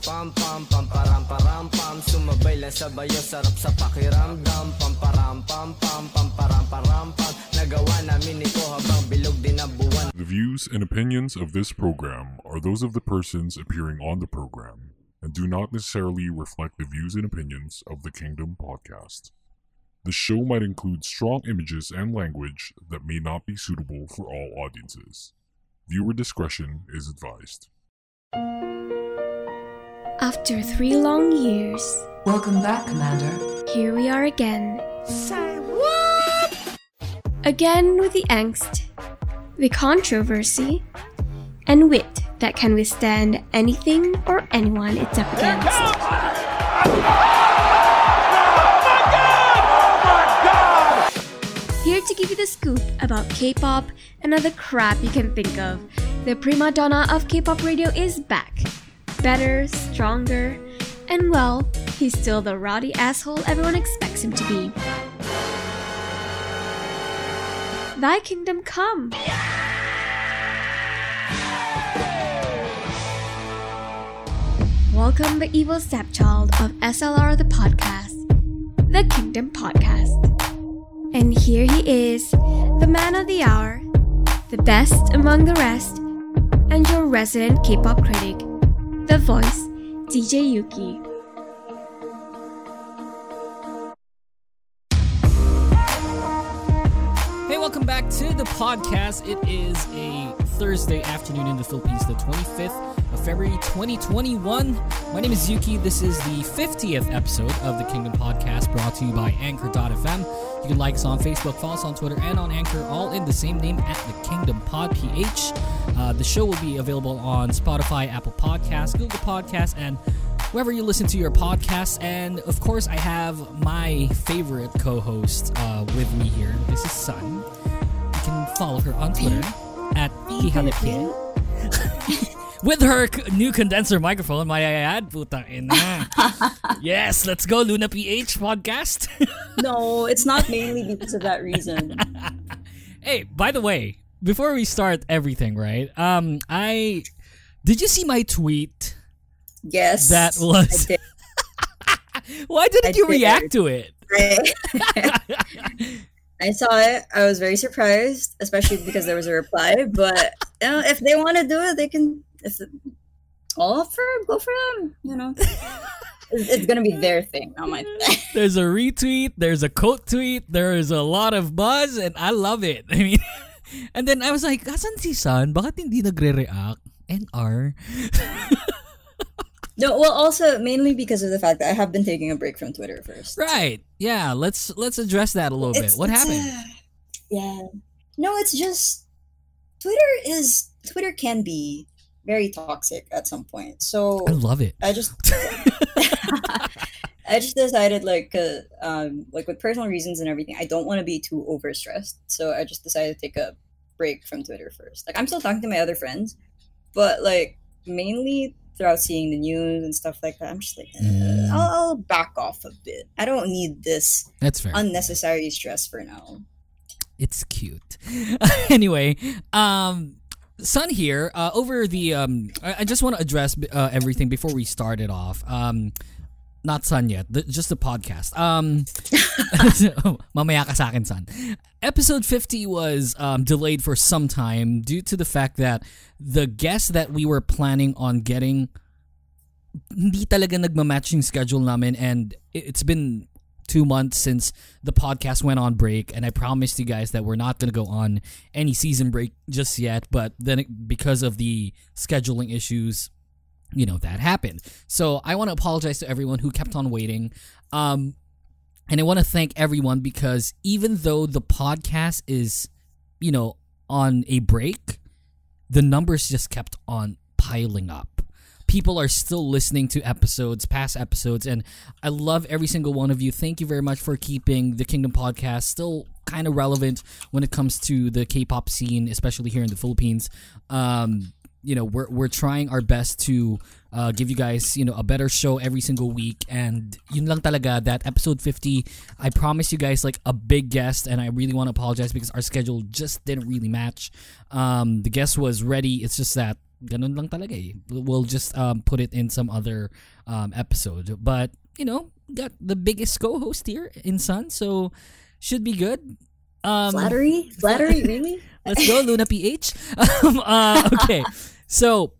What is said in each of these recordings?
pamparam pam pam pamparam param pam Sumabay sarap sa pakiramdam Pamparam pam pam pamparam param pam Nagawa namin ito habang bilog din ang buwan The views and opinions of this program are those of the persons appearing on the program and do not necessarily reflect the views and opinions of the Kingdom podcast. The show might include strong images and language that may not be suitable for all audiences. Viewer discretion is advised. After three long years, Welcome back, Commander. here we are again. Say what? Again with the angst, the controversy, and wit that can withstand anything or anyone it's up against. Oh oh here to give you the scoop about K-pop and other crap you can think of, the prima donna of K-pop radio is back. Better, stronger, and well, he's still the rowdy asshole everyone expects him to be. Thy kingdom come! Welcome the evil stepchild of SLR the podcast, the Kingdom Podcast. And here he is, the man of the hour, the best among the rest, and your resident K-pop critic, the voice, DJ Yuki. Welcome back to the podcast. It is a Thursday afternoon in the Philippines, the 25th of February 2021. My name is Yuki. This is the 50th episode of the Kingdom Podcast brought to you by Anchor.fm. You can like us on Facebook, follow us on Twitter, and on Anchor, all in the same name at the Kingdom Pod PH. Uh, the show will be available on Spotify, Apple Podcasts, Google Podcasts, and wherever you listen to your podcasts. And of course, I have my favorite co host uh, with me here. This is Sun. You can follow her on Twitter at Kihanipin. With her c- new condenser microphone, my ad, puta ina. yes, let's go, Luna PH podcast. No, it's not mainly because of that reason. hey, by the way, before we start everything, right? Um, I did you see my tweet? Yes. That was- did. Why didn't I you did. react to it? I saw it. I was very surprised, especially because there was a reply. But you know, if they want to do it, they can. If all for go for them, you know. It's, it's gonna be their thing, not my thing. There's a retweet, there's a quote tweet, there is a lot of buzz, and I love it. I mean, and then I was like, asan si San? Bakit hindi nagre-react? NR. No, well, also mainly because of the fact that I have been taking a break from Twitter first. Right. Yeah, let's let's address that a little bit. What happened? uh, yeah. No, it's just Twitter is Twitter can be very toxic at some point. So I love it. I just I just decided like uh, um like with personal reasons and everything, I don't want to be too overstressed. So I just decided to take a break from Twitter first. Like I'm still talking to my other friends, but like mainly throughout seeing the news and stuff like that, I'm just like Mm. I'll, I'll back off a bit. I don't need this That's fair. unnecessary stress for now. It's cute. anyway, um, Sun here. Uh, over the um, I, I just want to address uh, everything before we start it off. Um, not Sun yet. The, just the podcast. Um, mamaya ka sa akin, Sun. Episode 50 was um, delayed for some time due to the fact that the guest that we were planning on getting hindi talaga nagmamatch yung schedule namin and it- it's been two months since the podcast went on break and I promised you guys that we're not going to go on any season break just yet but then it- because of the scheduling issues you know that happened so I want to apologize to everyone who kept on waiting um and I want to thank everyone because even though the podcast is you know on a break the numbers just kept on piling up people are still listening to episodes, past episodes, and I love every single one of you. Thank you very much for keeping the Kingdom podcast still kind of relevant when it comes to the K-pop scene, especially here in the Philippines. Um, you know, we're we're trying our best to uh, give you guys, you know, a better show every single week. And yun lang talaga that episode 50, I promise you guys like a big guest, and I really want to apologize because our schedule just didn't really match. Um, the guest was ready. It's just that ganun lang talaga eh. We'll just um, put it in some other um, episode. But, you know, got the biggest co-host here in Sun, so should be good. Um, Flattery? Flattery, really? Let's go, Luna PH. Um, uh, okay, so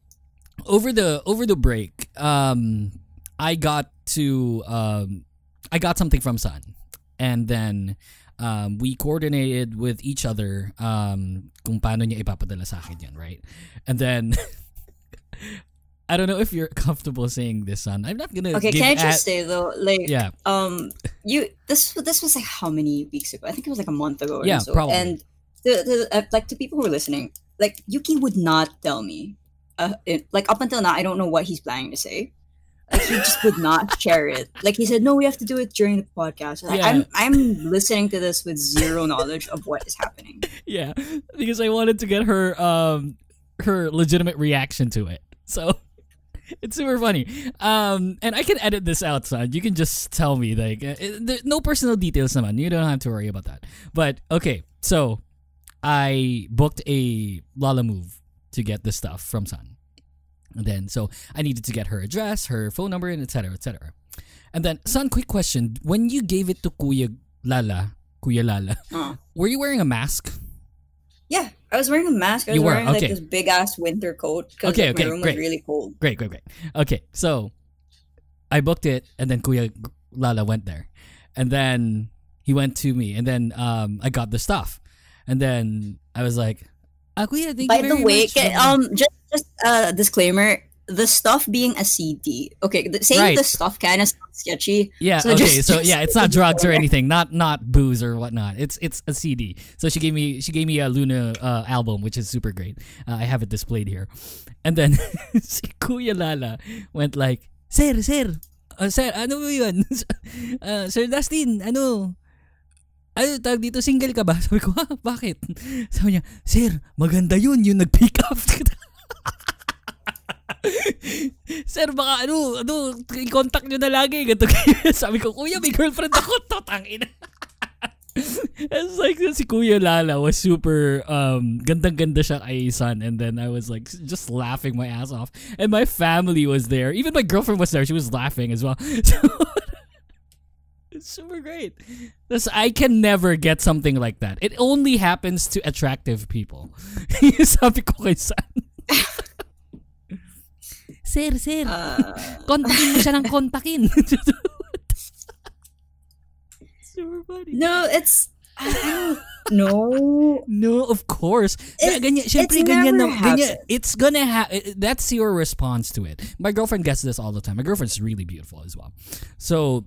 over the over the break, um, I got to um, I got something from Sun, and then um, we coordinated with each other um, kung paano niya ipapadala sa akin yan, right? And then I don't know if you're comfortable saying this, Sun. I'm not gonna. Okay, can I just at- say though, like, Yeah. um, you this this was like how many weeks ago? I think it was like a month ago. Or Yeah, so. probably. And the, the uh, like to people who are listening, like Yuki would not tell me, uh, it, like up until now, I don't know what he's planning to say. Like he just would not share it. Like he said, no, we have to do it during the podcast. Like, Yeah. I'm I'm listening to this with zero knowledge of what is happening. Yeah, because I wanted to get her um her legitimate reaction to it. So it's super funny. Um and I can edit this out, Sun. You can just tell me like uh, it, there, no personal details naman. You don't have to worry about that. But okay, so I booked a Lalamove to get the stuff from Sun. And then so I needed to get her address, her phone number and etc. etc. And then Sun, quick question. When you gave it to Kuya Lala, Kuya Lala, Uh, were you wearing a mask? Yeah, I was wearing a mask. I was You were, wearing like okay. this big ass winter coat because Okay, like, okay, my room great. was really cold. Great, great, great. Okay, so I booked it, and then Kuya Lala went there, and then he went to me, and then um I got the stuff, and then I was like, ah, Kuya, thank By you the way, much. ca- um, just just a disclaimer: the stuff being a CD. Okay, the, saying Right. the stuff kind of sounds sketchy. yeah, so okay, just- so just- yeah, it's not drugs or anything, not not booze or whatnot. It's it's a CD. So she gave me she gave me a Luna uh, album, which is super great. Uh, I have it displayed here, and then si Kuya Lala went like, Sir, sir, uh, sir, ano mo yun? uh, sir Dustin, ano? Ano, tawag dito, single ka ba? Sabi ko, ha, bakit? Sabi niya, Sir, maganda yun, yung nag-pick up. Sir, baka ano, ano, i-contact nyo na lagi. Ganyan. Sabi ko, Kuya, may girlfriend ako. Totangin. It's like si Kuya Lala was super um gandang-ganda siya kay Sun and then I was like just laughing my ass off and my family was there even my girlfriend was there she was laughing as well so it's super great this I can never get something like that it only happens to attractive people sabi ko kay Sun Sir, sir, Uh, kontakin mo siya ng kontakin. Super funny. no, it's know. No, of course. It- ganyan, syempre, it's ganyan never na, ganyan, it's gonna have, that's your response to it. My girlfriend gets this all the time. My girlfriend's really beautiful as well. So,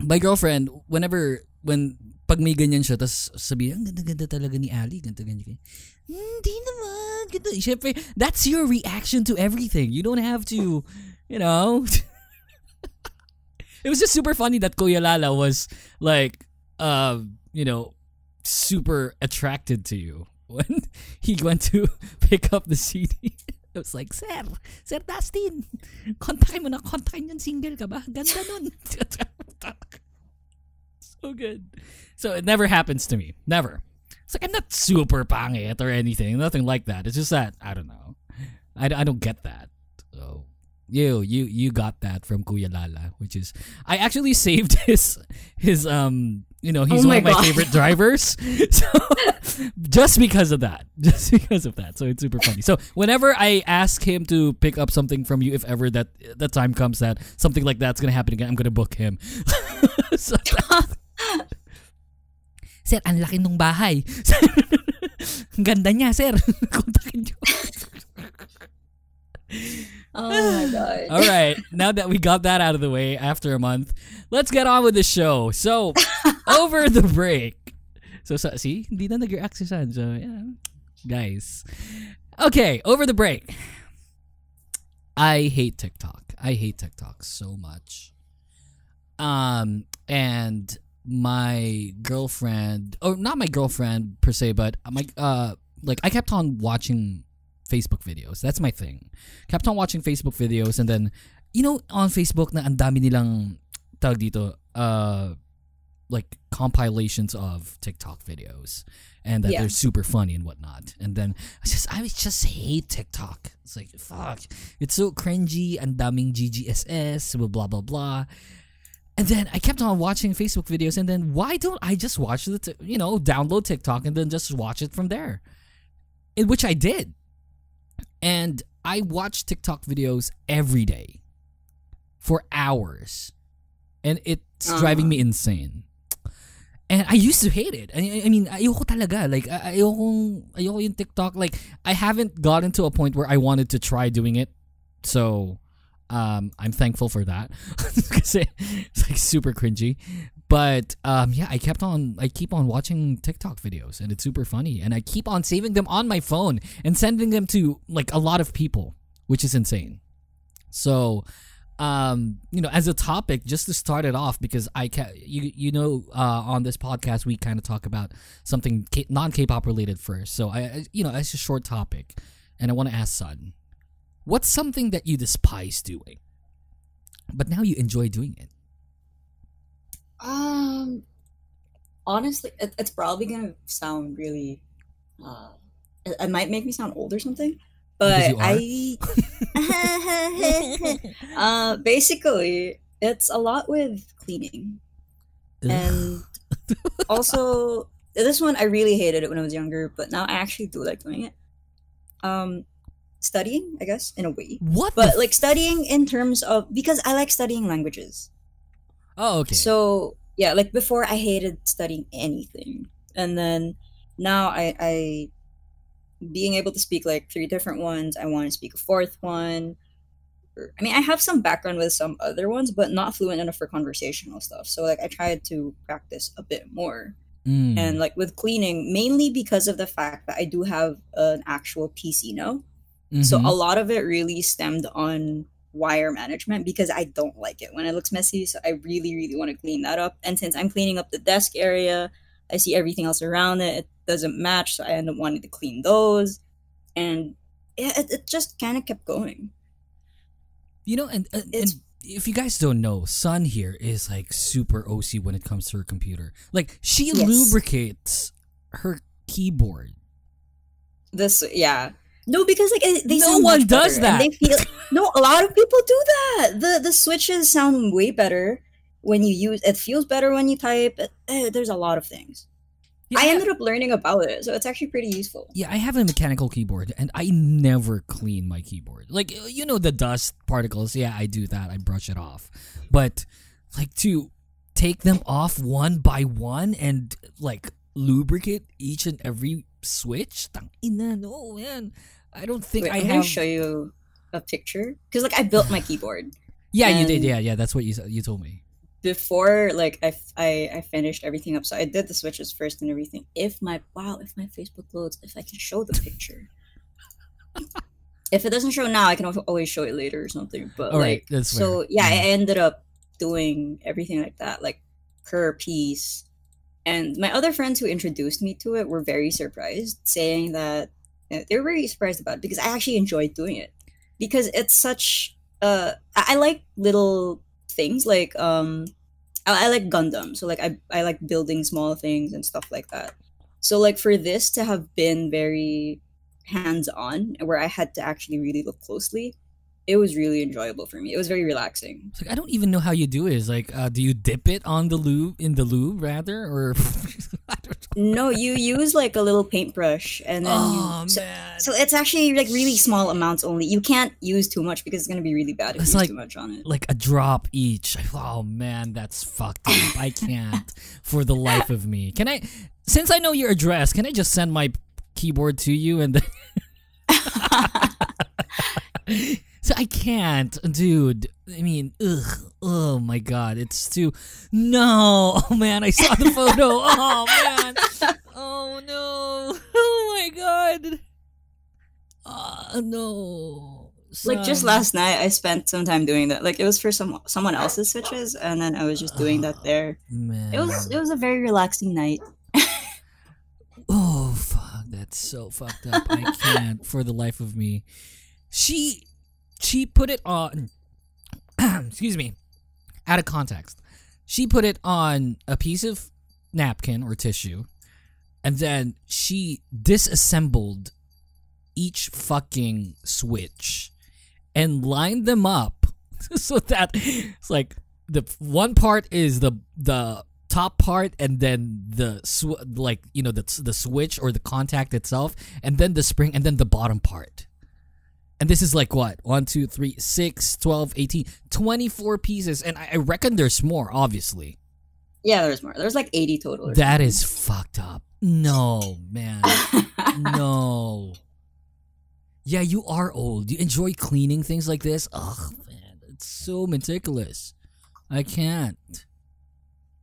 my girlfriend, whenever, when, pag may ganyan siya, tapos sabi, ang ganda-ganda talaga ni Ali, ganito, ganyan. Hindi naman, that's your reaction to everything. You don't have to, you know. it was just super funny that Kuya Lala was like, uh, you know, super attracted to you when he went to pick up the CD. It was like, Sir, Sir Dustin, kontakin mo na, kontakin yung single ka ba? Ganda nun. so good. So it never happens to me. Never. It's like, I'm not super pangit or anything. Nothing like that. It's just that, I don't know. I, I don't get that. So, you, you, you got that from Kuya Lala, which is, I actually saved his, his, um, you know, he's Oh one of my God. favorite drivers. So, just because of that. Just because of that. So it's super funny. So whenever I ask him to pick up something from you, if ever that that time comes that something like that's gonna happen again, I'm gonna book him. so, sir, ang laki nung bahay. Ang ganda niya, sir. Kontakin niyo. Oh my god. All right. Now that we got that out of the way after a month, let's get on with the show. So, over the break. So, so see, hindi na nag-react si San. So, yeah. Guys. Okay, over the break. I hate TikTok. I hate TikTok so much. Um, and my girlfriend, or not my girlfriend per se, but my, uh, like, I kept on watching Facebook videos. That's my thing. Kept on watching Facebook videos and then, you know, on Facebook na ang dami nilang, tawag dito, uh, like compilations of TikTok videos and that Yeah. they're super funny and whatnot. And then I just I just hate TikTok. It's like fuck. It's so cringy and daming GGSS, blah blah blah. And then I kept on watching Facebook videos, and then why don't I just watch the, t- you know, download TikTok and then just watch it from there? In which I did. And I watch TikTok videos every day for hours. And it's uh-huh. driving me insane. And I used to hate it. I, I mean, ayoko talaga. Like, ay- ayoko, ayoko yung TikTok. Like, I haven't gotten to a point where I wanted to try doing it. So, um, I'm thankful for that. Kasi it's like super cringy. But um, yeah, I kept on, I keep on watching TikTok videos and it's super funny. And I keep on saving them on my phone and sending them to like a lot of people, which is insane. So, um, you know, as a topic, just to start it off, because I ca- you you know, uh, on this podcast we kind of talk about something K- non K-pop related first. So I, you know, it's a short topic, and I want to ask Sun, what's something that you despise doing, but now you enjoy doing it? Um, honestly, it, it's probably gonna sound really. Uh, it, it might make me sound old or something, but I. uh, basically, it's a lot with cleaning, and also this one I really hated it when I was younger, but now I actually do like doing it. Um, studying, I guess, in a way, what? but like studying in terms of because I like studying languages. oh, okay. So yeah, like before I hated studying anything. And then now I I being able to speak like three different ones, I want to speak a fourth one. I mean, I have some background with some other ones, but not fluent enough for conversational stuff. So like I tried to practice a bit more. Mm. And like with cleaning, mainly because of the fact that I do have an actual PC now. So Mhm. a lot of it really stemmed on wire management because I don't like it when it looks messy. So I really, really want to clean that up. And since I'm cleaning up the desk area, I see everything else around it. It doesn't match, so I end up wanting to clean those. And yeah, it, it just kind of kept going. You know, and, and, and if you guys don't know, Sun here is like super OC when it comes to her computer. Like she Yes. lubricates her keyboard. This, yeah. No, because like they No one does that. They feel no. A lot of people do that. the The switches sound way better when you use. It feels better when you type. Eh, there's a lot of things. Yeah, I ended up learning about it, so it's actually pretty useful. Yeah, I have a mechanical keyboard and I never clean my keyboard. Like you know the dust particles, yeah, I do that. I brush it off. But like to take them off one by one and like lubricate each and every switch? Tang ina, no man. I don't think Wait, I I'm have show you a picture because like I built my keyboard Yeah, you did. Yeah, yeah, that's what you you told me. before like I I finished everything up. So I did the switches first and everything. If my wow, if my Facebook loads, if I can show the picture. if it doesn't show now, I can always show it later or something. But All right, like that's so fair. yeah, I ended up doing everything like that, like per piece. And my other friends who introduced me to it were very surprised, saying that they were very surprised about it because I actually enjoyed doing it because it's such. Uh, I, I like little things like um, I, I like Gundam, so like I I like building small things and stuff like that. So like for this to have been very hands on, where I had to actually really look closely, it was really enjoyable for me. It was very relaxing. It's like I don't even know how you do it. It's like, uh, do you dip it on the lube in the lube rather, or I don't. No, you use like a little paintbrush and then Oh you, so, man, so it's actually like really small amounts only. You can't use too much because it's gonna be really bad if It's you like- use too much on it. like a drop each. Oh man, that's fucked up. I can't for the life of me. Can I? Since I know your address, can I just send my keyboard to you and then? so I can't, dude. I mean, ugh. Oh my god, it's too. No, oh man, I saw the photo. Oh man. Oh no. Oh my god. Oh no. Like just last night, I spent some time doing that. Like it was for some someone else's switches, and then I was just doing that ah, there. Man. It was it was a very relaxing night. Oh fuck, that's so fucked up. I can't for the life of me. She she put it on excuse me. Out of context. She put it on a piece of napkin or tissue, and then she disassembled each fucking switch and lined them up so that it's like the one part is the the top part and then the sw- like you know the the switch or the contact itself and then the spring and then the bottom part and this is like what? 1 2 3 6 12 18 24 pieces. And i, I reckon there's more obviously. Yeah, there's more. There's like 80 total. that is fucked up. No man. No. Yeah you are old. You enjoy cleaning things like this? Ugh man. It's so meticulous. I can't.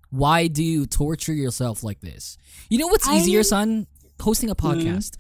Why do you torture yourself like this? You know what's I- easier Sun? Hosting a mm-hmm. podcast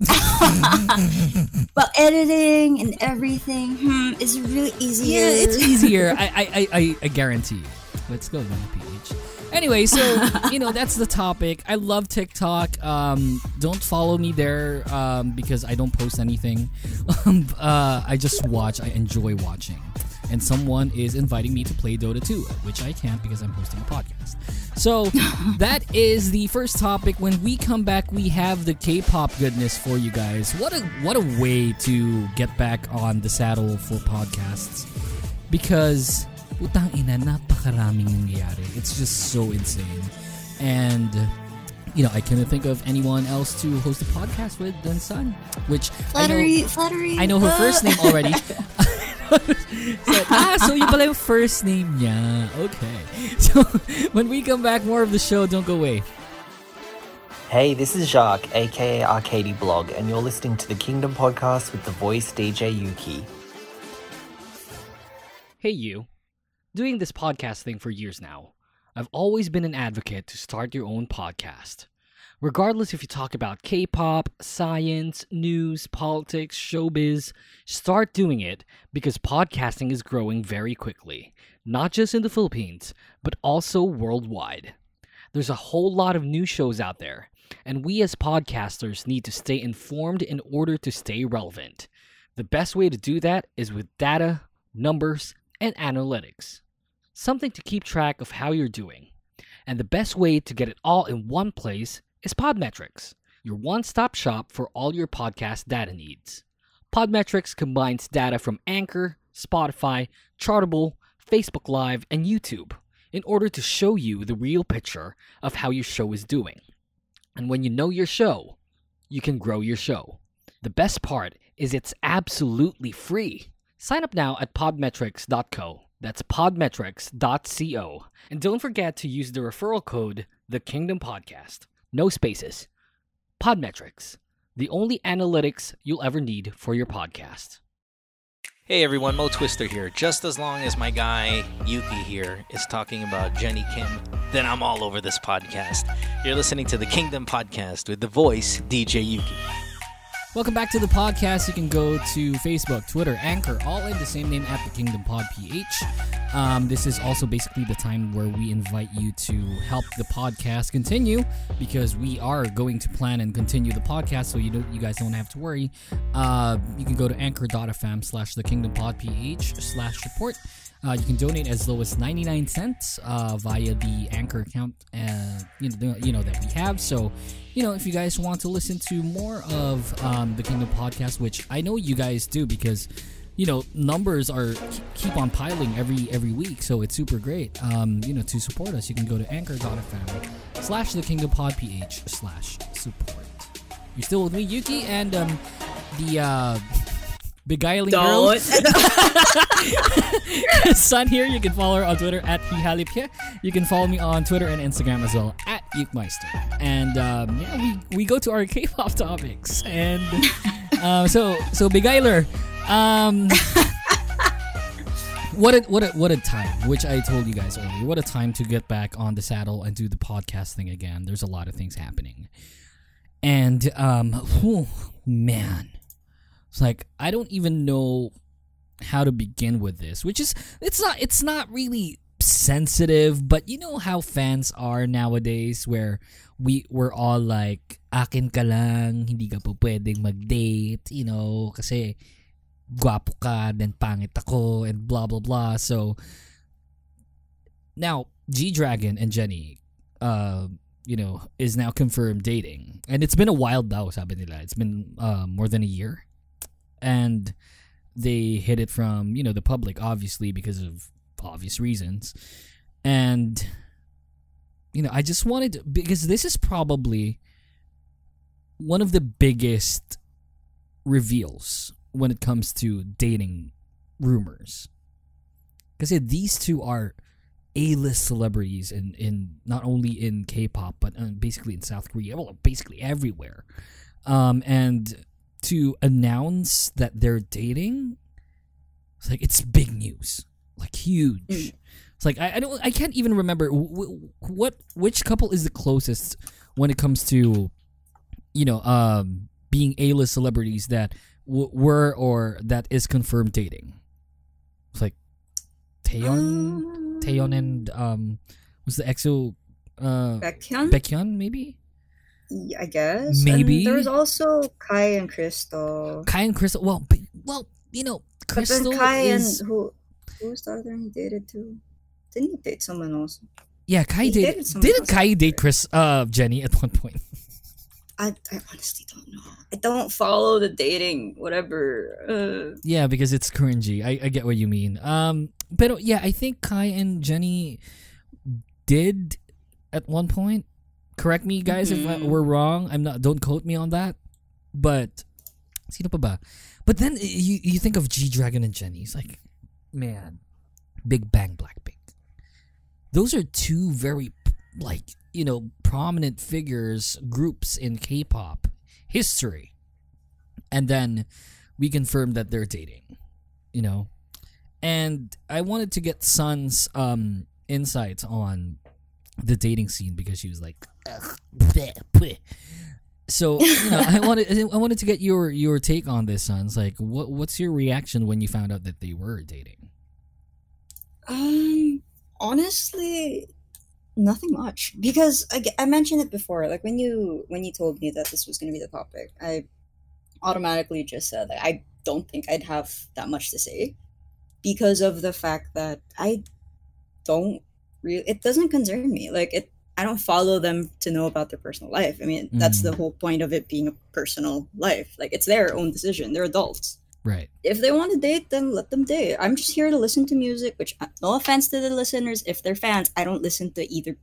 but editing and everything hmm, is really easier. Yeah, it's easier. I, I, I, I, guarantee. Let's go, then, PH. Anyway, so you know that's the topic. I love TikTok. Um, don't follow me there um, because I don't post anything. Um, uh, I just watch. I enjoy watching. And someone is inviting me to play Dota 2, which I can't because I'm hosting a podcast. So that is the first topic. When we come back, we have the K-pop goodness for you guys. What a what a way to get back on the saddle for podcasts because utang ina napakaraming nangyayari. It's just so insane. And you know, I couldn't think of anyone else to host a podcast with than Sun, which Flattery, I flattery. know I know her first name already. so, ah, so yun pala yung first name niya. Okay. So, when we come back, more of the show. Don't go away. Hey, this is Jacques, aka Arcady Blog, and you're listening to the Kingdom Podcast with the voice DJ Yuki. Hey, you. Doing this podcast thing for years now, I've always been an advocate to start your own podcast. Regardless if you talk about K pop, science, news, politics, showbiz, start doing it because podcasting is growing very quickly, not just in the Philippines, but also worldwide. There's a whole lot of new shows out there, and we as podcasters need to stay informed in order to stay relevant. The best way to do that is with data, numbers, and analytics. Something to keep track of how you're doing. And the best way to get it all in one place is Podmetrics, your one stop shop for all your podcast data needs. Podmetrics combines data from Anchor, Spotify, Chartable, Facebook Live, and YouTube in order to show you the real picture of how your show is doing. And when you know your show, you can grow your show. The best part is it's absolutely free. Sign up now at podmetrics.co. That's podmetrics.co. And don't forget to use the referral code The Kingdom Podcast. No spaces. Podmetrics, the only analytics you'll ever need for your podcast. Hey everyone, Mo Twister here. Just as long as my guy Yuki here is talking about Jennie Kim, then I'm all over this podcast. You're listening to the Kingdom Podcast with the voice DJ Yuki. Welcome back to the podcast. You can go to Facebook, Twitter, Anchor, all in the same name at the Kingdom Pod PH. Um, this is also basically the time where we invite you to help the podcast continue because we are going to plan and continue the podcast, so you don't, you guys don't have to worry. Uh, you can go to anchor.fm slash the Kingdom Pod PH slash support. Uh, you can donate as low as 99 cents uh, via the Anchor account, uh, you know, you know that we have. So, you know, if you guys want to listen to more of um, the Kingdom podcast, which I know you guys do because, you know, numbers are keep on piling every every week, so it's super great. Um, you know, to support us, you can go to anchor.fm slash the Kingdom Pod PH slash support. You're still with me, Yuki, and um, the uh, beguiling girl. Sun here. You can follow her on Twitter at Hihalipye. You can follow me on Twitter and Instagram as well at Yukmeister. And um, yeah, we, we go to our K-pop topics. And uh, so so Beguiler, um, what a what a what a time, which I told you guys earlier. What a time to get back on the saddle and do the podcast thing again. There's a lot of things happening, and um, whew, man, it's like I don't even know how to begin with this, which is it's not it's not really sensitive, but you know how fans are nowadays where we we're all like akin ka lang, hindi ka po pwedeng mag-date, you know, kasi gwapo ka, then pangit ako, and blah blah blah. So now G Dragon and Jennie, uh, you know, is now confirmed dating, and it's been a while daw, sabi nila. It's been uh, more than a year, and they hid it from you know the public, obviously because of obvious reasons, and you know, I just wanted to, because this is probably one of the biggest reveals when it comes to dating rumors. Because these two are A-list celebrities in, in not only in K-pop but uh, basically in South Korea, well, basically everywhere. Um, and to announce that they're dating, it's like it's big news, like huge. Mm. It's like I, I don't I can't even remember w- what which couple is the closest when it comes to you know um being A-list celebrities that w- were or that is confirmed dating. It's like Taeyeon, Um, Taeyeon and um was the EXO uh Baekhyun? Baekhyun maybe I guess. Maybe. And there was also Kai and Krystal. Kai and Krystal. Well, b- well, you know, But then Krystal Kai is and who? Who was the other one he dated too? Didn't he date someone else? yeah. Kai he dated. dated Didn't Kai date Chris? Uh, Jennie at one point. I, I honestly don't know. I don't follow the dating whatever. Uh, Yeah, because it's cringy. I, I get what you mean. Um, but yeah, I think Kai and Jennie did at one point. Correct me, guys, if I, Mhm. we're wrong. I'm not. Don't quote me on that. But sino pa ba? But then you you think of G Dragon and Jennie. It's like, man, Big Bang Blackpink. Those are two very like you know prominent figures groups in K-pop history, and then we confirmed that they're dating. You know, and I wanted to get Sun's um insights on the dating scene because she was like, "Ugh, bleh, bleh." So you know, I wanted I wanted to get your your take on this, Sons. Like, what what's your reaction when you found out that they were dating? um, honestly, nothing much because I, I mentioned it before. Like when you when you told me that this was going to be the topic, I automatically just said I don't think I'd have that much to say because of the fact that I don't really. It doesn't concern me. Like it. I don't follow them to know about their personal life. I mean, that's the whole point of it being a personal life. Like it's their own decision. They're adults. Right. if they want to date, then let them date. I'm just here to listen to music, which, uh, no offense to the listeners, if they're fans, I don't listen to either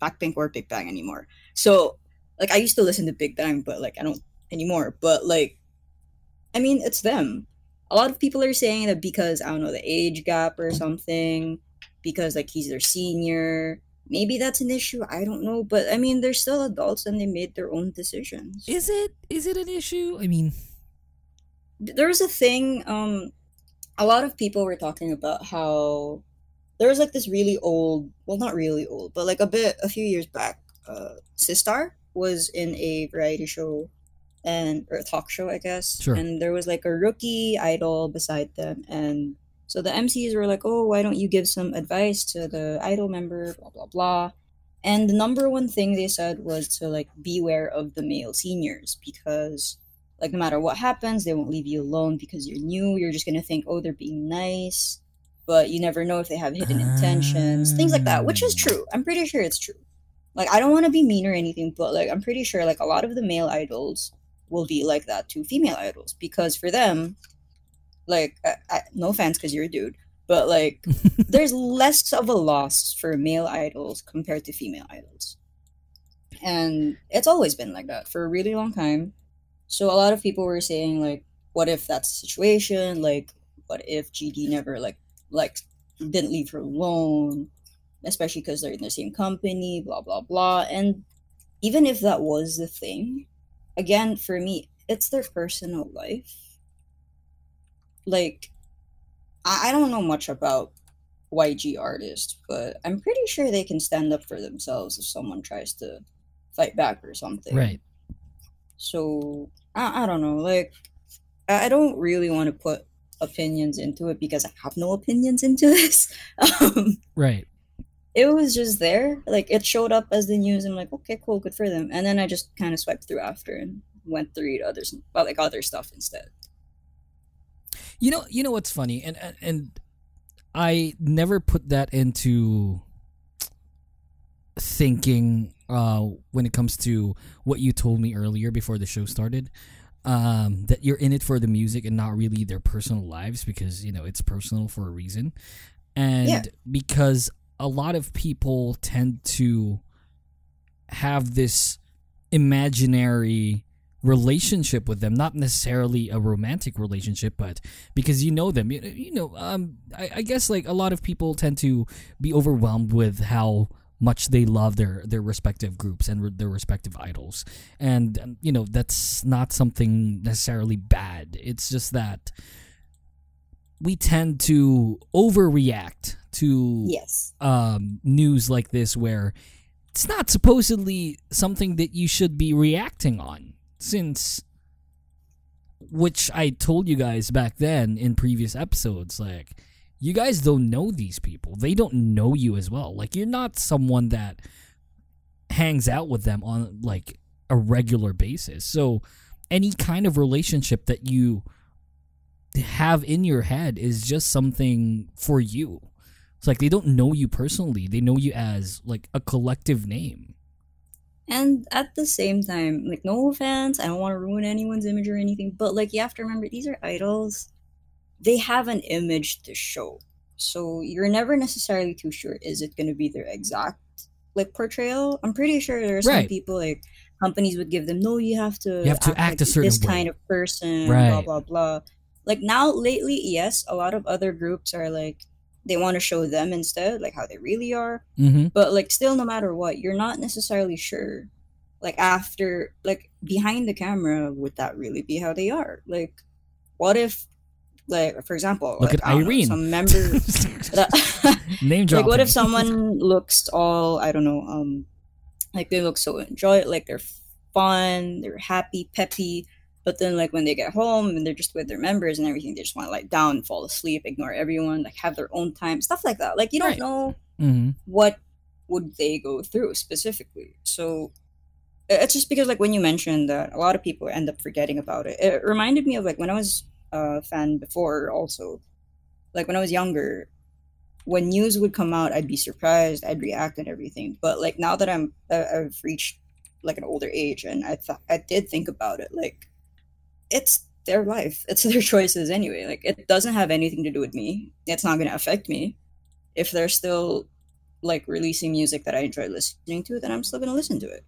Blackpink or Big Bang anymore. So, like, I used to listen to Big Bang, but, like, I don't anymore. But, like, I mean, it's them. A lot of people are saying that because, I don't know, the age gap or something, because, like, he's their senior. Maybe that's an issue. I don't know. But, I mean, they're still adults and they made their own decisions. Is it is it an issue? I mean, there's a thing um a lot of people were talking about how there was like this really old well not really old but like a bit a few years back uh sistar was in a variety show and or a talk show i guess Sure. and there was like a rookie idol beside them and so the mcs were like oh why don't you give some advice to the idol member blah blah blah. And the number one thing they said was to like beware of the male seniors because like no matter what happens they won't leave you alone because you're new. You're just gonna think oh they're being nice. But you never know if they have hidden intentions things like that which is Ah. true. I'm pretty sure it's true. Like i don't want to be mean or anything but like i'm pretty sure like a lot of the male idols will be like that to female idols because for them like I, I, no offense because you're a dude but like there's less of a loss for male idols compared to female idols and it's always been like that for a really long time so a lot of people were saying like, what if that's the situation? Like, what if GD never like like didn't leave her alone, especially because they're in the same company, blah blah blah. And even if that was the thing, again for me, it's their personal life. Like, I, I don't know much about YG artists, but I'm pretty sure they can stand up for themselves if someone tries to fight back or something right. so I, I don't know like i don't really want to put opinions into it because i have no opinions into this um Right. it was just there like it showed up as the news i'm like okay cool good for them and then i just kind of swiped through after and went through to read others about like other stuff instead You know, you know what's funny, and and- I never put that into thinking uh, when it comes to what you told me earlier before the show started. Um, that you're in it for the music and not really their personal lives because you know it's personal for a reason, and Yeah. because a lot of people tend to have this imaginary relationship with them not necessarily a romantic relationship but because you know them you, you know um I, I guess like a lot of people tend to be overwhelmed with how much they love their their respective groups and re- their respective idols. And um, you know that's not something necessarily bad. It's just that we tend to overreact to Yes. um, news like this where it's not supposedly something that you should be reacting on since which I told you guys back then in previous episodes like you guys don't know these people they don't know you as well like you're not someone that hangs out with them on like a regular basis so any kind of relationship that you have in your head is just something for you it's like they don't know you personally. They know you as like a collective name. And at the same time, like no offense, I don't want to ruin anyone's image or anything, but like you have to remember these are idols. They have an image to show. So you're never necessarily too sure is it going to be their exact like portrayal? I'm pretty sure there are some Right. people like companies would give them no, you have to You have to act like a certain this way." kind of person, right. blah blah blah. Like now lately, yes, a lot of other groups are like they want to show them instead, like how they really are Mm-hmm. but like still no matter what you're not necessarily sure like after like behind the camera would that really be how they are like what if like for example Look like, at I don't know, Irene. some member Name drop. like what if someone looks all i don't know um like they look so enjoy like they're fun they're happy peppy but then like when they get home and they're just with their members and everything they just want to lie down fall asleep ignore everyone like have their own time stuff like that. Like you don't Right. know hmm what would they go through specifically. So it's just because like when you mentioned that a lot of people end up forgetting about it it reminded me of like when i was a fan before also like when i was younger when news would come out i'd be surprised i'd react and everything. But like now that i'm i've reached like an older age and i thought i did think about it like it's their life it's their choices anyway like it doesn't have anything to do with me it's not going to affect me if they're still like releasing music that I enjoy listening to, then I'm still gonna listen to it.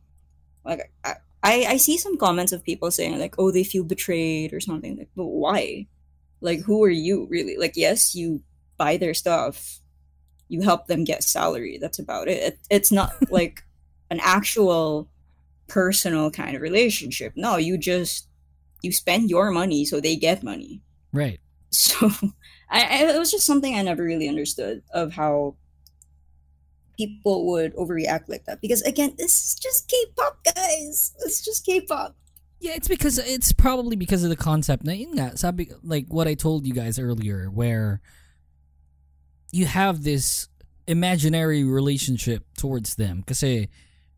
Like I, I, I see some comments of people saying like, "Oh, they feel betrayed" or something. Like, but why? Like, who are you really? Like, yes, you buy their stuff, you help them get salary. That's about it. it it's not like an actual personal kind of relationship. No, you just you spend your money so they get money. Right. so I, I it was just something I never really understood of how people would overreact like that. Because again this is just K-pop guys. It's just K-pop. Yeah, it's because it's probably because of the concept. Na yun nga, sabi like what I told you guys earlier where you have this imaginary relationship towards them. Because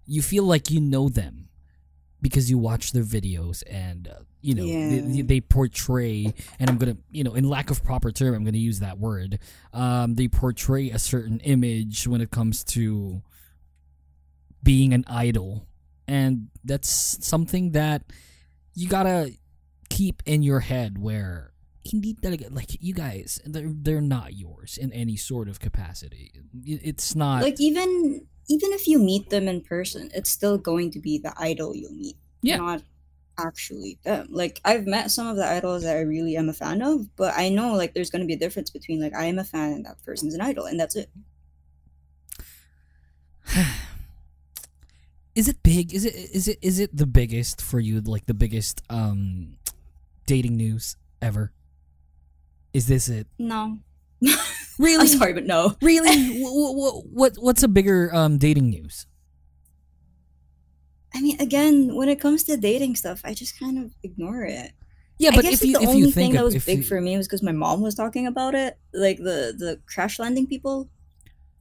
you feel like you know them because you watch their videos and uh, you know they, they portray and I'm going to you know in lack of proper term I'm going to use that word um they portray a certain image when it comes to being an idol. And that's something that you gotta keep in your head where talaga like you guys they're, they're not yours in any sort of capacity. It's not like even even if you meet them in person it's still going to be the idol you'll meet Yeah. not actually them. Like I've met some of the idols that I really am a fan of but I know like there's going to be a difference between like I am a fan and that person's an idol and that's it. Is it big? Is it is it is it the biggest for you like the biggest um dating news ever is this it no really I'm sorry but no really what, what, what what's a bigger um dating news I mean, again, when it comes to dating stuff, I just kind of ignore it. yeah but I guess if you the if only you thing that was big you, for me was because my mom was talking about it, like the the crash landing people,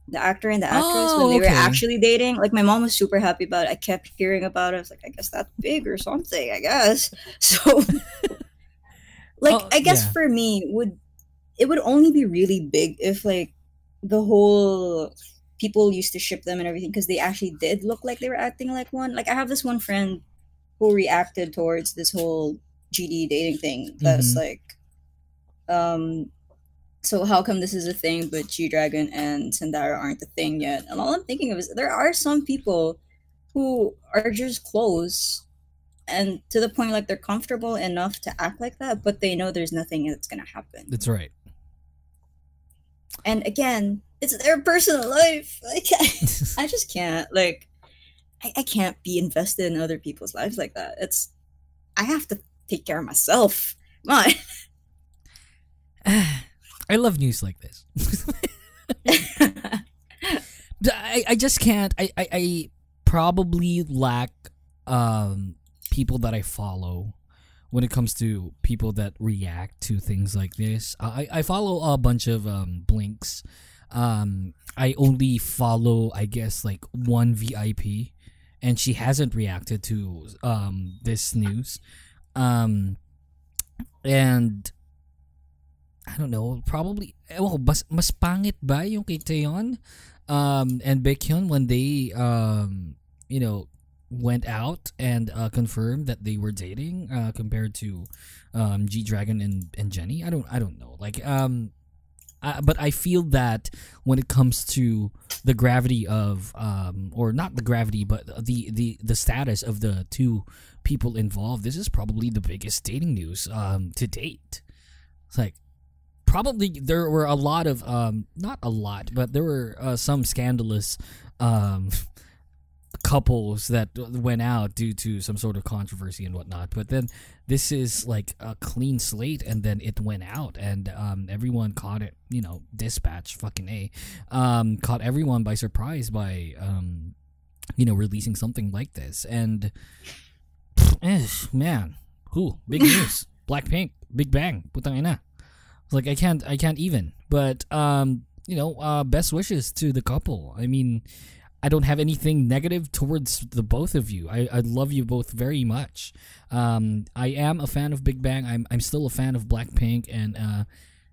the actor and the actress Oh, when they okay. were actually dating. Like my mom was super happy about it. I kept hearing about it. I was like, I guess that's big or something. I guess so. like Oh, I guess yeah. for me would it would only be really big if like the whole people used to ship them and everything because they actually did look like they were acting like one. Like I have this one friend who reacted towards this whole GD dating thing. That's Mhm. like, um, so how come this is a thing, but G Dragon and Sandara aren't a thing yet? And all I'm thinking of is there are some people who are just close and to the point like they're comfortable enough to act like that, but they know there's nothing that's gonna happen. That's right. And again, it's their personal life. I can't. I just can't. Like, I, I can't be invested in other people's lives like that. It's. I have to take care of myself. My. I love news like this. I, I just can't. I, I, I probably lack um, people that I follow when it comes to people that react to things like this. I, I follow a bunch of um, blinks. Um, I only follow, I guess, like one VIP, and she hasn't reacted to um, this news. Um, and I don't know, probably, ewan ko, mas, mas pangit ba yung kay Taeyeon um, and Baekhyun when they, um, you know, went out and uh, confirmed that they were dating uh, compared to um, G Dragon and, and Jennie? I don't, I don't know. Like, um, I, but I feel that when it comes to the gravity of, um, or not the gravity, but the, the, the status of the two people involved, this is probably the biggest dating news um, to date. It's like, probably there were a lot of um not a lot but there were uh, some scandalous um couples that went out due to some sort of controversy and whatnot but then this is like a clean slate and then it went out and um everyone caught it you know dispatch fucking a um caught everyone by surprise by um you know releasing something like this and eh, man who big news blackpink big bang putang ina like I can't I can't even. But um, you know, uh best wishes to the couple. I mean, I don't have anything negative towards the both of you. I, I love you both very much. Um, I am a fan of Big Bang. I'm I'm still a fan of Blackpink, and uh,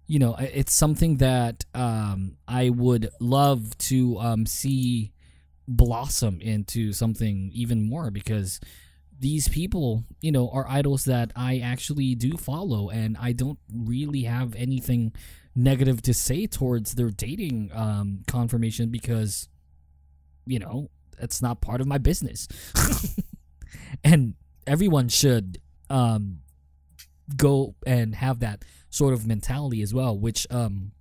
you know, it's something that um I would love to um see blossom into something even more because these people, you know, are idols that I actually do follow, and I don't really have anything negative to say towards their dating um, confirmation because, you know, it's not part of my business. and everyone should um, go and have that sort of mentality as well, which um,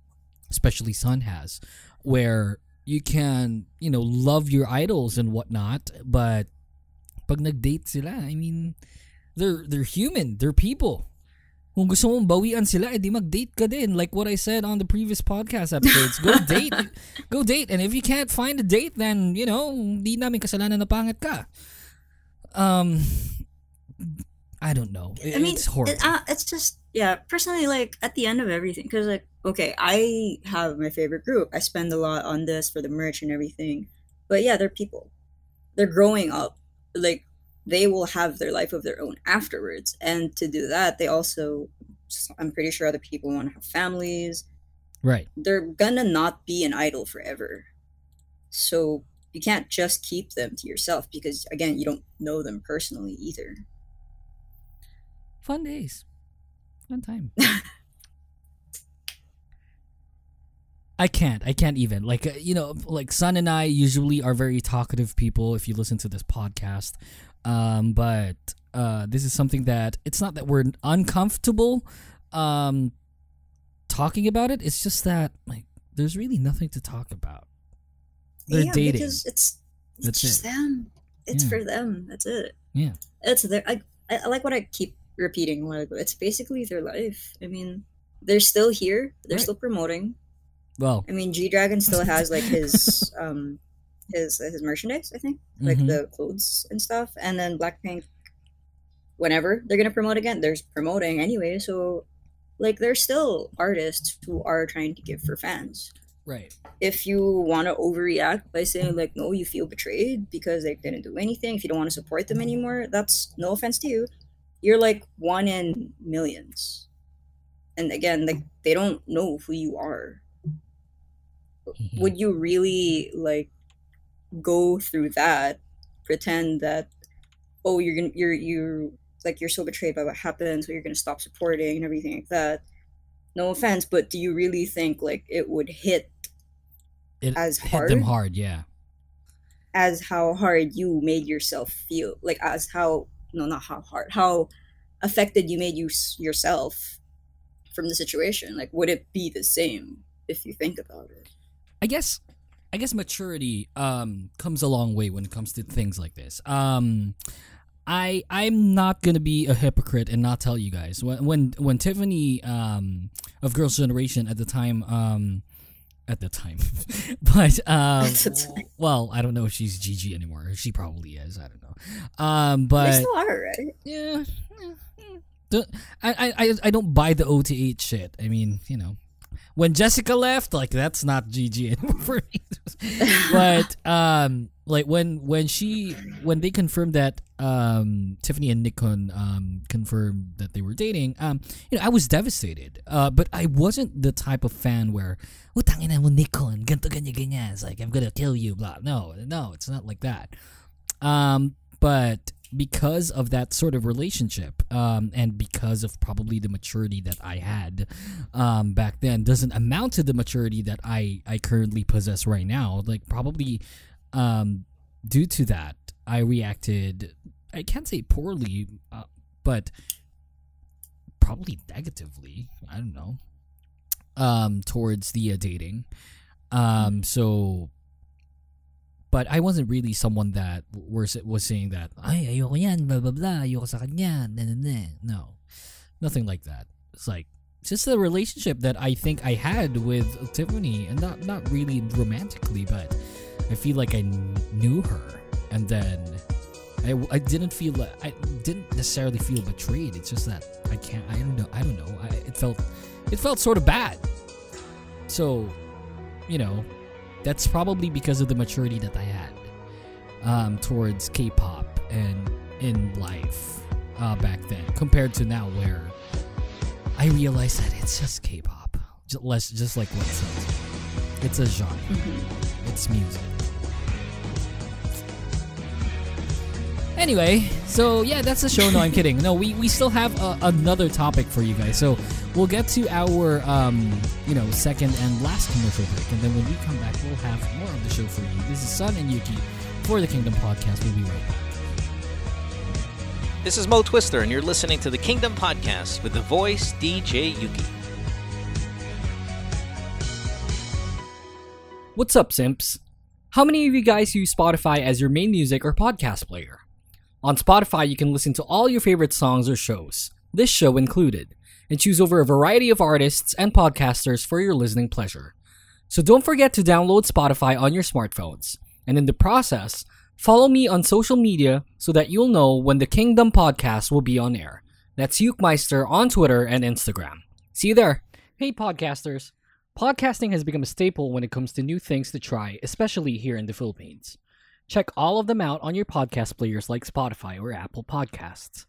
especially Sun has, where you can, you know, love your idols and whatnot, but pag nag-date sila, I mean, they're they're human, they're people. Kung gusto mong bawian sila, edi mag-date ka din. Like what I said on the previous podcast episodes. Go date. Go date. And if you can't find a date, then, you know, di namin kasalanan na pangit ka. Um, I don't know. I mean, it's horrible. It, uh, it's just yeah. Personally, like at the end of everything, because like okay, I have my favorite group. I spend a lot on this for the merch and everything. But yeah, they're people. They're growing up. Like they will have their life of their own afterwards, and to do that, they also. I'm pretty sure other people want to have families. right. They're gonna not be an idol forever. So you can't just keep them to yourself because again, you don't know them personally either. Fun days. Fun time. I can't. I can't even. Like, uh, you know, like Sun and I usually are very talkative people if you listen to this podcast. Um, but uh, this is something that it's not that we're uncomfortable um, talking about it. It's just that, like, there's really nothing to talk about. They're yeah, dating. because it's it's That's just it. them. It's Yeah. for them. That's it. Yeah. It's their. I, I like what I keep repeating. Like it's basically their life. I mean, they're still here. They're Right. still promoting. Well, I mean, G Dragon still has like his um his his merchandise. I think like Mhm. the clothes and stuff. And then Blackpink, whenever they're gonna promote again, they're promoting anyway. So, like, they're still artists who are trying to give for fans right. if you want to overreact by saying like no you feel betrayed because they didn't do anything if you don't want to support them anymore that's no offense to you you're like one in millions and again like they don't know who you are would you really like go through that pretend that oh you're gonna you're you're like you're so betrayed by what happened so you're gonna stop supporting and everything like that no offense but do you really think like it would hit It as hit them hard? hard, yeah. as how hard you made yourself feel like as how no not how hard how affected you made you yourself from the situation like would it be the same if you think about it I guess I guess maturity um comes a long way when it comes to things like this. Um I I'm not gonna be a hypocrite and not tell you guys. When when when Tiffany um of Girls Generation at the time um at the time but um At the time. well I don't know if she's GG anymore. She probably is. I don't know. Um they but still are right? Yeah I, I I don't buy the OT8 shit. I mean you know when Jessica left, like that's not GG anymore for me. but um, like when when she when they confirmed that um Tiffany and Nichkhun um confirmed that they were dating, um, you know I was devastated. Uh, but I wasn't the type of fan where, oh mo Nichkhun, ganto ganyan ganyan. It's like I'm gonna kill you, blah. No, no, it's not like that. Um, but because of that sort of relationship, um, and because of probably the maturity that I had, um, back then, doesn't amount to the maturity that I I currently possess right now. Like probably, um, due to that, I reacted. I can't say poorly, uh, but probably negatively. I don't know. Um, towards the uh, dating. Um, so but I wasn't really someone that was was saying that ay ayoko yan blah blah blah ayoko sa kanya na, na, na. no. Nothing like that. It's like just the relationship that I think I had with Tiffany and not not really romantically but I feel like I knew her and then I, I didn't feel I didn't necessarily feel betrayed. It's just that I can't I don't know I don't know. I, it felt it felt sort of bad. So you know that's probably because of the maturity that I had um, towards K-pop and in life uh, back then, compared to now, where I realize that it's just K-pop, just, less, just like what it says. It's a genre. It's music. Anyway, so yeah, that's the show. No, I'm kidding. No, we, we still have uh, another topic for you guys. So we'll get to our um, you know second and last commercial break, and then when we come back, we'll have more of the show for you. This is Sun and Yuuki for the Kingdom Podcast. We'll be right back. This is Mo Twister, and you're listening to the Kingdom Podcast with the voice DJ Yuuki. What's up, simps? How many of you guys use Spotify as your main music or podcast player? On Spotify, you can listen to all your favorite songs or shows, this show included, and choose over a variety of artists and podcasters for your listening pleasure. So don't forget to download Spotify on your smartphones, and in the process, follow me on social media so that you'll know when the Kingdom podcast will be on air. That's Ukemeister on Twitter and Instagram. See you there. Hey, podcasters. Podcasting has become a staple when it comes to new things to try, especially here in the Philippines. Check all of them out on your podcast players like Spotify or Apple Podcasts.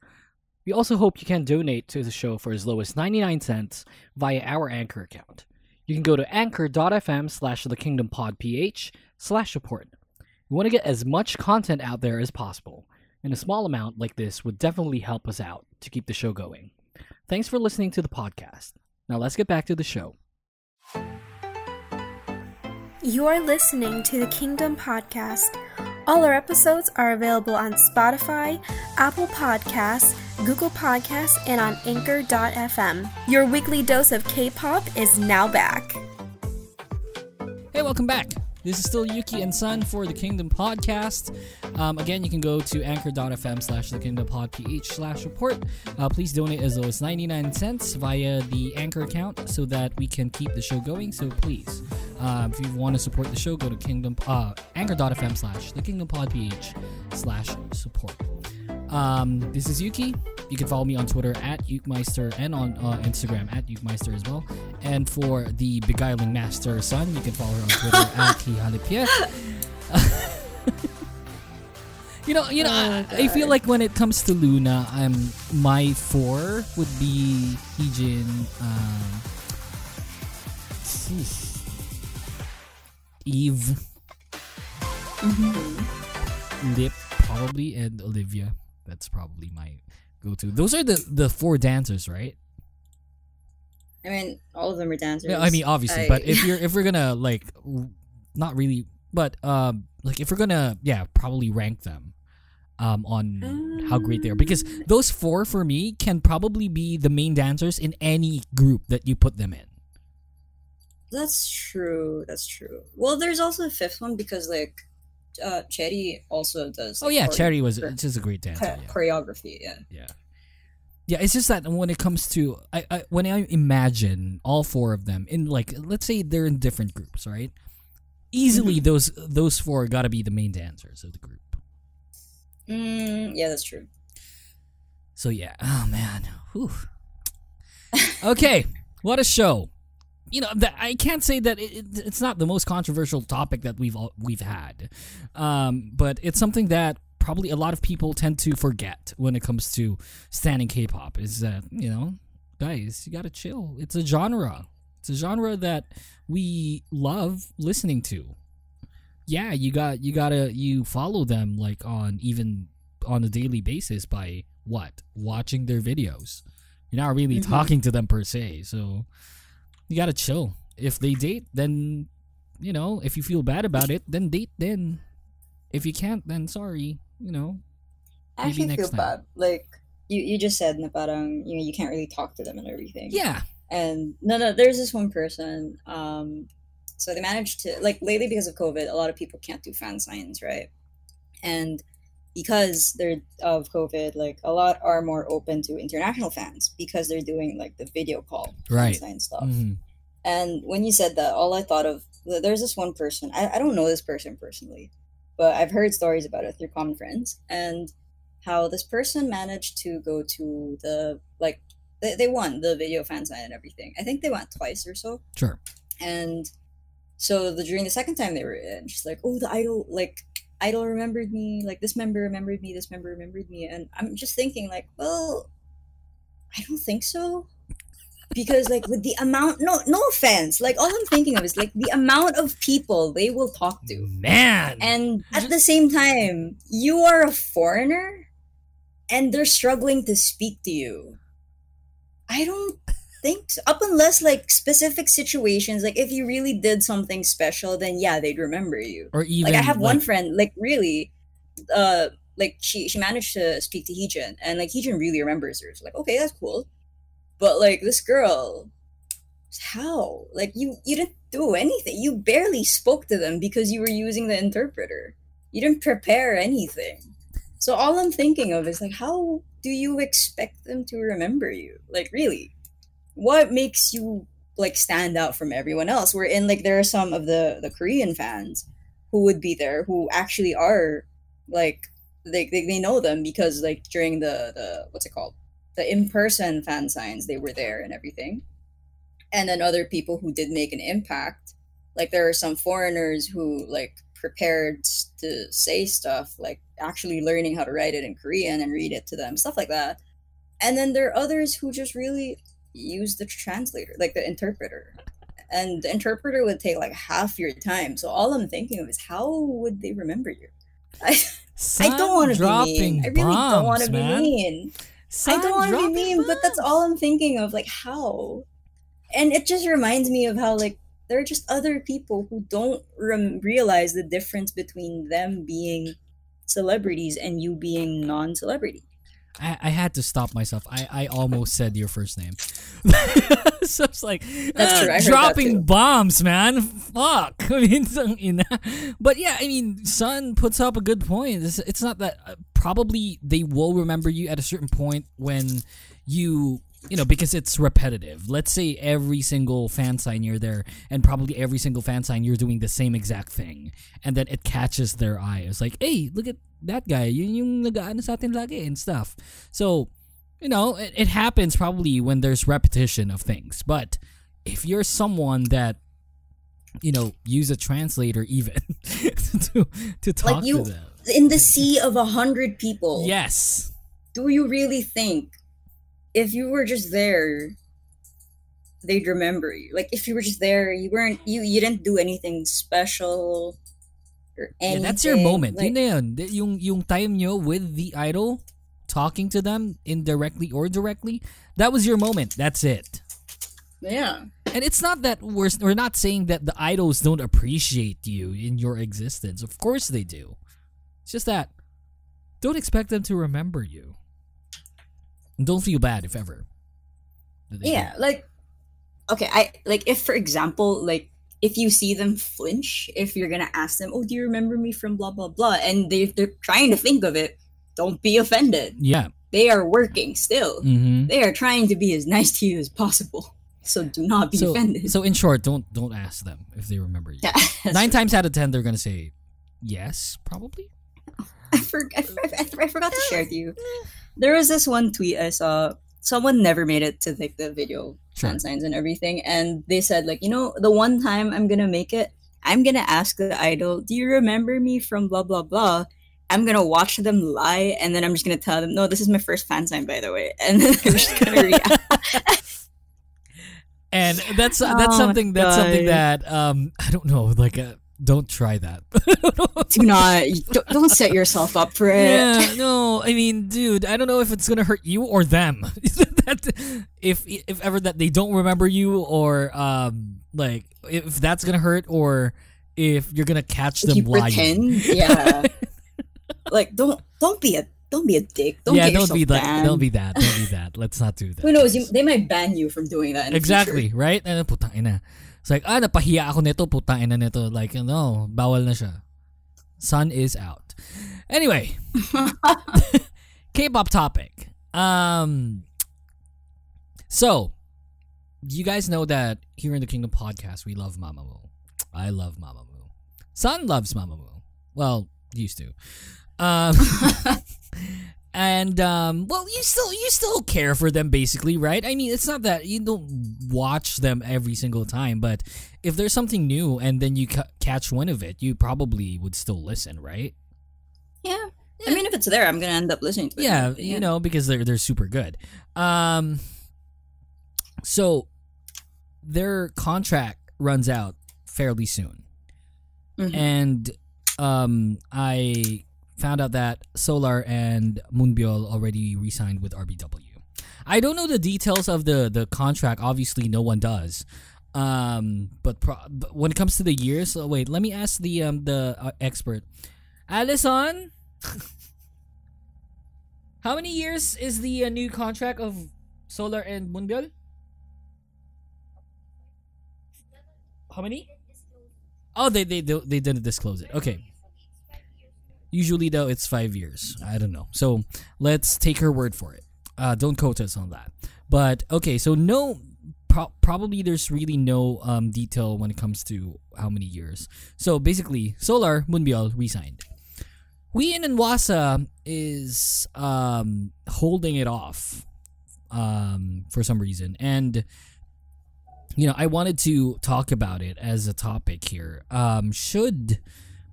We also hope you can donate to the show for as low as 99 cents via our Anchor account. You can go to anchor.fm slash the kingdom pod ph slash support. We want to get as much content out there as possible, and a small amount like this would definitely help us out to keep the show going. Thanks for listening to the podcast. Now let's get back to the show. You are listening to the Kingdom Podcast. All our episodes are available on Spotify, Apple Podcasts, Google Podcasts, and on Anchor.fm. Your weekly dose of K pop is now back. Hey, welcome back. This is still Yuuki and Sun for the Kingdom Podcast. Um, again, you can go to anchor.fm slash the kingdom pod ph slash report. Uh, please donate as low as 99 cents via the Anchor account so that we can keep the show going. So please, uh, if you want to support the show, go to kingdom uh, anchor.fm slash the kingdom pod ph slash support. Um, this is Yuuki. You can follow me on Twitter at Ukemeister and on uh, Instagram at Ukemeister as well. And for the beguiling master Sun, you can follow her on Twitter at Hihalipia. you know, you know, I, I feel like when it comes to LOONA, I'm my four would be Heejin. Um, Yves, Mhm. Lip, probably, and Olivia. That's probably my go-to. Those are the the four dancers, right? I mean, all of them are dancers. Yeah, I mean, obviously, I- but if you're if we're gonna like, not really, but um, like if we're gonna, yeah, probably rank them, um, on how great they are because those four for me can probably be the main dancers in any group that you put them in. That's true. That's true. Well, there's also a fifth one because like, uh, Choerry also does. Oh yeah, Choerry was just a great dancer. Yeah. choreography. Yeah. Yeah. Yeah, it's just that when it comes to I, I when I imagine all four of them in like let's say they're in different groups, right? Easily Mm-hmm. those those four got to be the main dancers of the group. Mm, yeah, that's true. So yeah, oh man. Whew. Okay, what a show. You know, that I can't say that it, it- it's not the most controversial topic that we've all, we've had, um, but it's something that probably a lot of people tend to forget when it comes to standing K-pop. Is that you know, guys, you gotta chill. It's a genre. It's a genre that we love listening to. Yeah, you got you gotta you follow them like on even on a daily basis by what watching their videos. You're not really Mhm. talking to them per se, so you gotta chill. If they date, then you know. If you feel bad about it, then date. Then if you can't, then sorry. You know. I actually feel time. bad. Like you, you just said na parang you know you can't really talk to them and everything. Yeah. And no, no, there's this one person. Um, so they managed to like lately because of COVID, a lot of people can't do fan signs, right? And because they're of COVID, like a lot are more open to international fans because they're doing like the video call Right. sign stuff. Mhm. And when you said that, all I thought of there's this one person. I, I don't know this person personally, but I've heard stories about it through common friends and how this person managed to go to the like they, they won the video fan sign and everything. I think they went twice or so. Sure. And so the during the second time they were in, she's like, "Oh, the idol like idol remembered me. Like this member remembered me. This member remembered me." And I'm just thinking like, well, I don't think so. Because like with the amount, no, no offense. Like all I'm thinking of is like the amount of people they will talk to. Man. And mm-hmm. at the same time, you are a foreigner and they're struggling to speak to you. I don't think so. Up unless like specific situations, like if you really did something special, then yeah, they'd remember you. or even like I have one friend, like really, uh, like she she managed to speak to Heejin, and like Heejin really remembers her. So like, okay, that's cool. But like this girl, how? Like you you didn't do anything. You barely spoke to them because you were using the interpreter. You didn't prepare anything. So all I'm thinking of is like, how do you expect them to remember you? Like really, what makes you like stand out from everyone else? Where in like there are some of the the Korean fans who would be there who actually are like they, they, they know them because like during the the what's it called? The in-person fan signs they were there and everything. And then other people who did make an impact like there are some foreigners who like prepared to say stuff like actually learning how to write it in korean and read it to them stuff like that. And then there are others who just really use the translator like the interpreter and the interpreter would take like half your time so all i'm thinking of is how would they remember you i, I don't want to be mean i really don't want to be mean I don't want to be mean, but that's all I'm thinking of. Like, how? And it just reminds me of how, like, there are just other people who don't rem- realize the difference between them being celebrities and you being non celebrity. I, I had to stop myself. I, I almost said your first name. so it's like That's true, I heard that dropping bombs, man. Fuck. I mean, so, you know. but yeah, I mean, Sun puts up a good point. It's, it's not that uh, probably they will remember you at a certain point when you you know because it's repetitive. Let's say every single fan sign you're there, and probably every single fan sign you're doing the same exact thing, and then it catches their eye. It's like, hey, look at that guy. Yun yung nag-ano sa atin lagi and stuff. So you know, it, it happens probably when there's repetition of things. But if you're someone that, you know, use a translator even to to talk Like, you- to them. In the sea of a hundred people, Yes. do you really think if you were just there they'd remember you. Like if you were just there, you weren't you you didn't do anything special or Yeah, that's your moment. Like, yun na yun. Yung, yung time nyo with the idol, talking to them indirectly or directly, that was your moment. That's it. yeah. And it's not that we're, we're not saying that the idols don't appreciate you in your existence. Of course they do. It's just that don't expect them to remember you. And don't feel bad if ever. that they Yeah, like okay, I like if for example, like if you see them flinch, if you're gonna ask them, "Oh, do you remember me from blah blah blah?" and they they're trying to think of it, don't be offended. Yeah. They are working still. Mm-hmm. They are trying to be as nice to you as possible. So do not be So, offended. so in short, don't don't ask them if they remember you. yeah, Nine true. times out of ten, they're gonna say yes, probably. I, for, I, I, I forgot to share with you. There was this one tweet I saw. Someone never made it to like the video Sure. fan signs and everything, and they said like, you know, the one time I'm gonna make it, I'm gonna ask the idol, "Do you remember me from blah blah blah?" I'm gonna watch them lie, and then I'm just gonna tell them, "No, this is my first fan sign, by the way," and then they're just gonna react. And that's that's Oh, something that's something that um I don't know like uh, don't try that. Do not, don't, don't set yourself up for it. yeah, no, I mean, dude, I don't know if it's gonna hurt you or them. that if if ever that they don't remember you or um like if that's gonna hurt or if you're gonna catch them lying. pretend, yeah. like don't don't be a don't be a dick. Don't yeah, don't be that. banned. Don't be that. Don't be that. Let's not do that. Who knows? You, they might ban you from doing that. The Exactly, future. right? And putang ina. It's like, ah, napahiya ako nito, putang ina nito. Like, no, bawal na siya. Sun is out. Anyway, K-pop topic. Um, so, you guys know that here in the Kingdom podcast, we love Mamamoo. I love Mamamoo. Sun loves Mamamoo. Well, used to. Um, and um, well, you still you still care for them, basically, right? I mean, it's not that you don't watch them every single time, but if there's something new and then you ca- catch one of it, you probably would still listen, right? Yeah. I mean, if it's there, I'm gonna end up listening to it. Yeah, you know, because they're they're super good. Um so their contract runs out fairly soon. Mhm. And um I found out that Solar and Moonbyul already re-signed with RBW. I don't know the details of the the contract. Obviously, no one does. Um, but, pro- but when it comes to the years, wait, let me ask the um the uh, expert, Alison. How many years is the uh, new contract of Solar and Moonbyul? How many? Oh, they they they they didn't disclose it. Okay. Usually though, it's five years. I don't know. So let's take her word for it. Uh, don't quote us on that. But okay, so no, pro- probably there's really no um, detail when it comes to how many years. So basically, Solar Moonbyul resigned. Wheein and Hwasa is um, holding it off um, for some reason, and you know I wanted to talk about it as a topic here. Um, should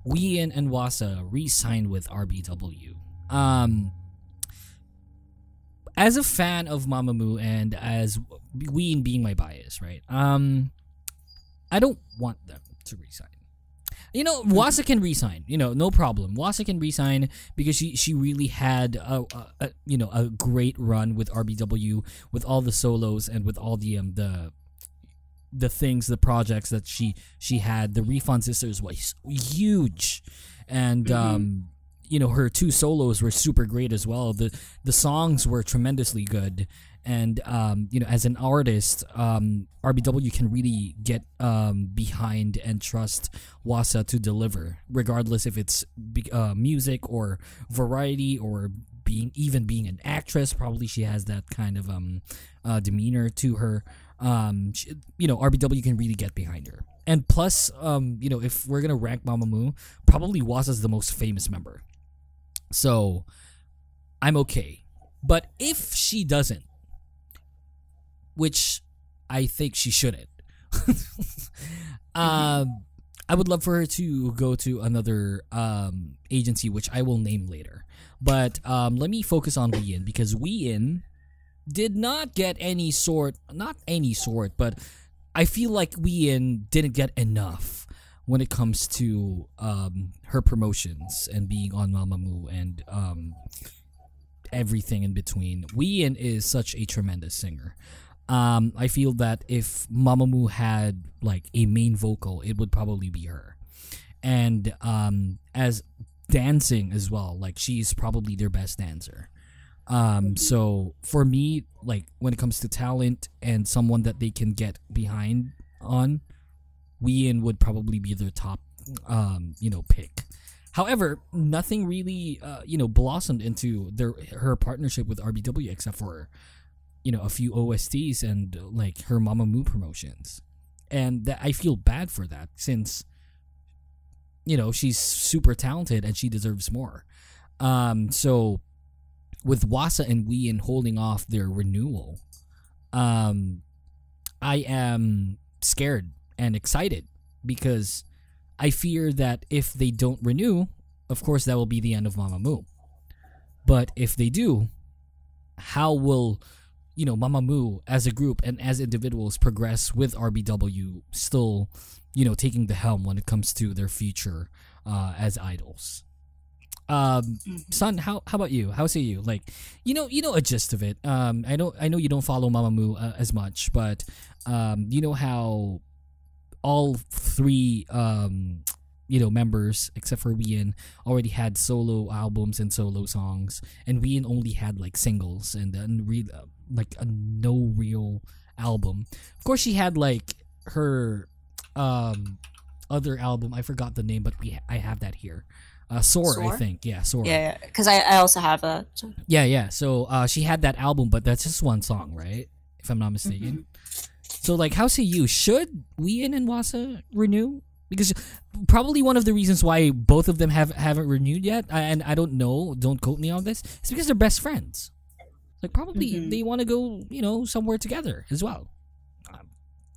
Wheein and Hwasa re-signed with RBW? Um, as a fan of Mamamoo and as Wheein being my bias, right? Um, I don't want them to resign. You know, Hwasa can resign. You know, no problem. Hwasa can resign because she she really had a, a, a you know a great run with RBW with all the solos and with all the um the the things the projects that she she had. The Refund Sisters was huge, and um you know her two solos were super great as well. The the songs were tremendously good, and um, you know as an artist, um, RBW can really get um, behind and trust Hwasa to deliver, regardless if it's uh, music or variety or being even being an actress. Probably she has that kind of um, uh, demeanor to her. Um, she, you know RBW can really get behind her. And plus, um, you know, if we're gonna rank Mamamoo, probably Hwasa's the most famous member. So I'm okay. But if she doesn't, which I think she shouldn't, um, I would love for her to go to another um, agency, which I will name later. But um, let me focus on Wheein because Wheein did not get any sort, not any sort, but I feel like Wheein didn't get enough when it comes to um, her promotions and being on Mamamoo and um, everything in between. Wheein is such a tremendous singer. Um, I feel that if Mamamoo had like a main vocal, it would probably be her. And um, as dancing as well, like she's probably their best dancer. Um, so for me, like when it comes to talent and someone that they can get behind on, Wheein would probably be their top, um, you know, pick. However, nothing really, uh, you know, blossomed into their her partnership with RBW except for, you know, a few OSTs and like her Mamamoo promotions, and that I feel bad for that since, you know, she's super talented and she deserves more. Um, so with Hwasa and Wheein holding off their renewal, um, I am scared and excited because I fear that if they don't renew, of course that will be the end of Mamamoo. But if they do, how will you know Mamamoo as a group and as individuals progress with RBW still, you know, taking the helm when it comes to their future uh, as idols? Um, Sun, how how about you? How say you? Like, you know, you know a gist of it. Um, I know I know you don't follow Mamamoo uh, as much, but um, you know how all three um you know members except for Wheein already had solo albums and solo songs and Wheein only had like singles and then re- like a no real album of course she had like her um other album i forgot the name but we i have that here uh soar, i think yeah soar Yeah, because I, I also have a. so- yeah, yeah. So uh, she had that album, but that's just one song, right? If I'm not mistaken. So like, how say you? Should Wheein and Hwasa renew? Because probably one of the reasons why both of them have haven't renewed yet, and I don't know, don't quote me on this, is because they're best friends. Like probably Mhm. they want to go, you know, somewhere together as well.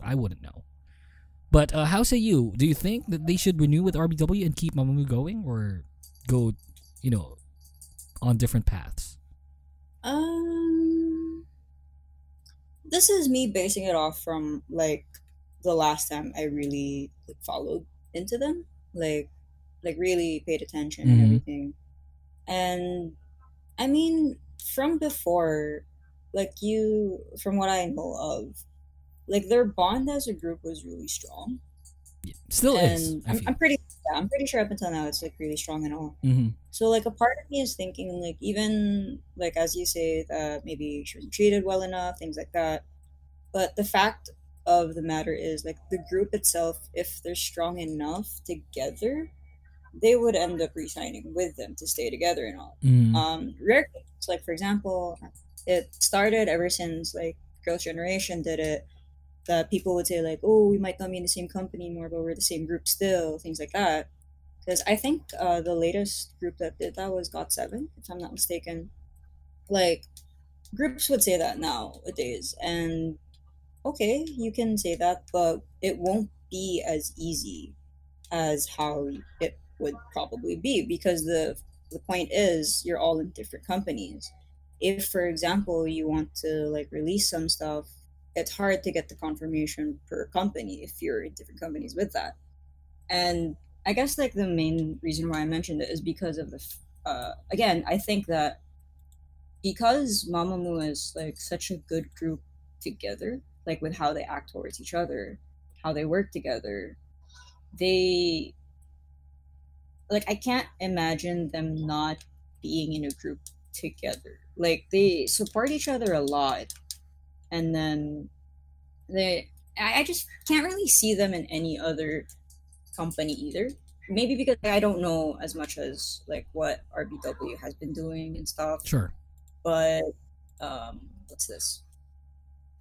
I wouldn't know. But uh, how say you? Do you think that they should renew with RBW and keep Mamamoo going, or go, you know, on different paths? Um, this is me basing it off from like the last time I really like, followed into them, like like really paid attention and Mhm. everything. And I mean, from before, like you, from what I know of, like their bond as a group was really strong. Still is. and I I'm. I'm pretty, yeah, I'm pretty sure up until now it's like really strong and all. hmm So like a part of me is thinking like even like as you say that maybe she wasn't treated well enough, things like that. But the fact of the matter is like the group itself, if they're strong enough together, they would end up resigning with them to stay together and all. Mhm. Um rare cases, like for example, it started ever since like Girls' Generation did it that people would say like, oh, we might not be in the same company anymore, but we're the same group still, things like that. Because I think uh, the latest group that did that was Got Seven, if I'm not mistaken. Like groups would say that nowadays, and okay, you can say that, but it won't be as easy as how it would probably be because the the point is you're all in different companies. If, for example, you want to like release some stuff it's hard to get the confirmation per company if you're in different companies with that. And I guess like the main reason why I mentioned it is because of the uh, again I think that because Mamamoo is like such a good group together, like with how they act towards each other, how they work together, they like I can't imagine them not being in a group together. Like they support each other a lot and then they I, I just can't really see them in any other company either. Maybe because i don't know as much as like what rbw has been doing and stuff. Sure. but um what's this?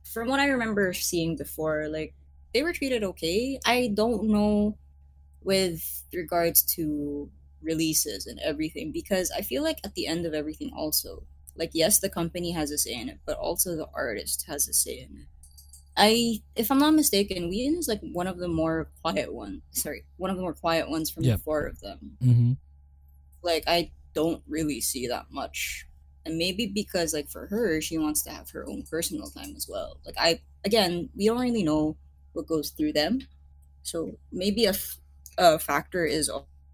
From what i remember seeing before like they were treated okay. I don't know with regards to releases and everything because i feel like at the end of everything also like yes the company has a say in it but also the artist has a say in it. I if i'm not mistaken Wheein is like one of the more quiet ones sorry one of the more quiet ones from the four of them. Mm-hmm. like i don't really see that much. And maybe because like for her she wants to have her own personal time as well. Like i again we don't really know what goes through them. So maybe a, f- a factor is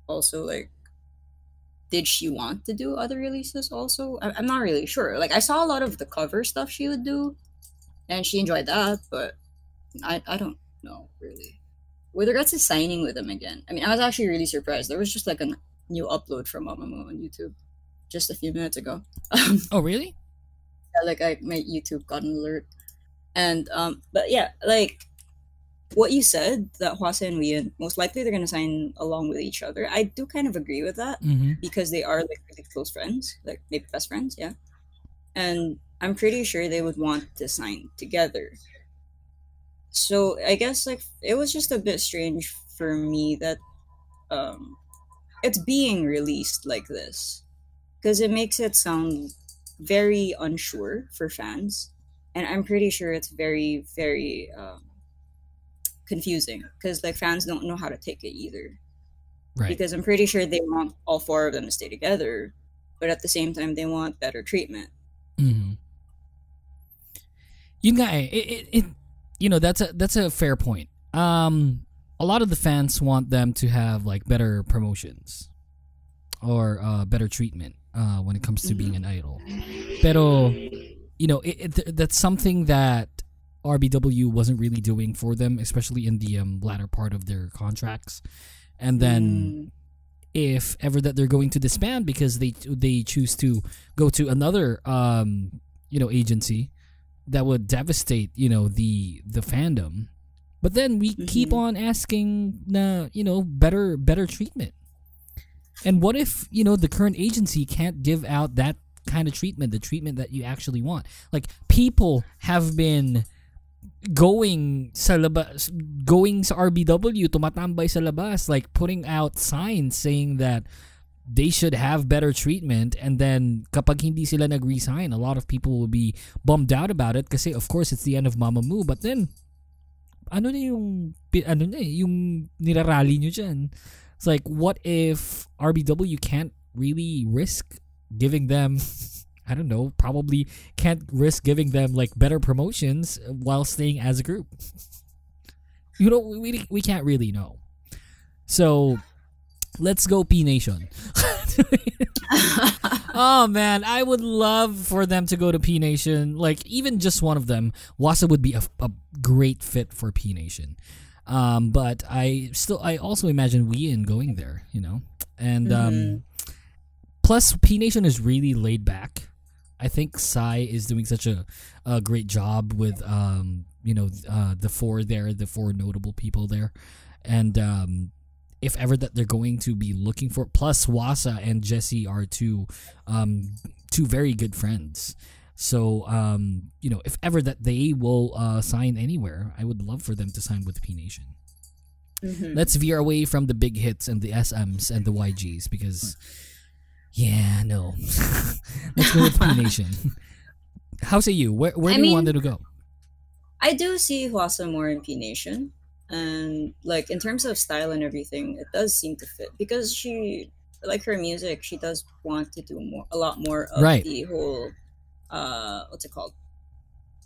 also like did she want to do other releases also? I- i'm not really sure. Like i saw a lot of the cover stuff she would do and she enjoyed that but i i don't know really. With regards to signing with them again i mean i was actually really surprised. There was just like a new upload from mamamoo on youtube just a few minutes ago. Oh, really? yeah, like I my YouTube got an alert. And um but yeah, like what you said that Hwasa and Wheein most likely they're gonna sign along with each other. I do kind of agree with that Mm-hmm. because they are like really close friends, like maybe best friends, yeah. And I'm pretty sure they would want to sign together. So I guess like it was just a bit strange for me that um it's being released like this because it makes it sound very unsure for fans and i'm pretty sure it's very very um, confusing because like fans don't know how to take it either Right. because i'm pretty sure they want all four of them to stay together but at the same time they want better treatment Mm-hmm. Nga eh, it, it, it, you know, that's a that's a fair point. Um, a lot of the fans want them to have like better promotions or uh, better treatment uh, when it comes to being an idol. Pero, you know, it, it, that's something that RBW wasn't really doing for them, especially in the um, latter part of their contracts. And then if ever that they're going to disband because they they choose to go to another um you know agency that would devastate you know the the fandom. But then we keep on asking na you know better better treatment. And what if you know the current agency can't give out that kind of treatment the treatment that you actually want? Like people have been going sa labas, going sa RBW, tumatambay sa labas, like putting out signs saying that they should have better treatment and then kapag hindi sila nag-resign, a lot of people will be bummed out about it kasi of course it's the end of Mamamoo but then ano na yung ano na eh, yung nirarally nyo dyan. It's like what if RBW can't really risk giving them I don't know, probably can't risk giving them like better promotions while staying as a group. You know, we we can't really know. So, let's go P Nation. oh man, I would love for them to go to P Nation. Like even just one of them, Hwasa would be a, a great fit for P Nation. Um, but I still, I also imagine Wheein going there. You know, and um, plus P Nation is really laid back. I think Psy is doing such a, a great job with um you know uh, the four there, the four notable people there, and um, if ever that they're going to be looking for plus Hwasa and Jessi are two um two very good friends. So um you know if ever that they will uh, sign anywhere, I would love for them to sign with P Nation. Let's veer away from the big hits and the SMs and the YGs because yeah, no. Let's go with P Nation. How say you? Where where I do you want them to go? I do see Hwasa more in P Nation, and like in terms of style and everything, it does seem to fit because she, like her music, she does want to do more, a lot more of Right. the whole, uh, what's it called?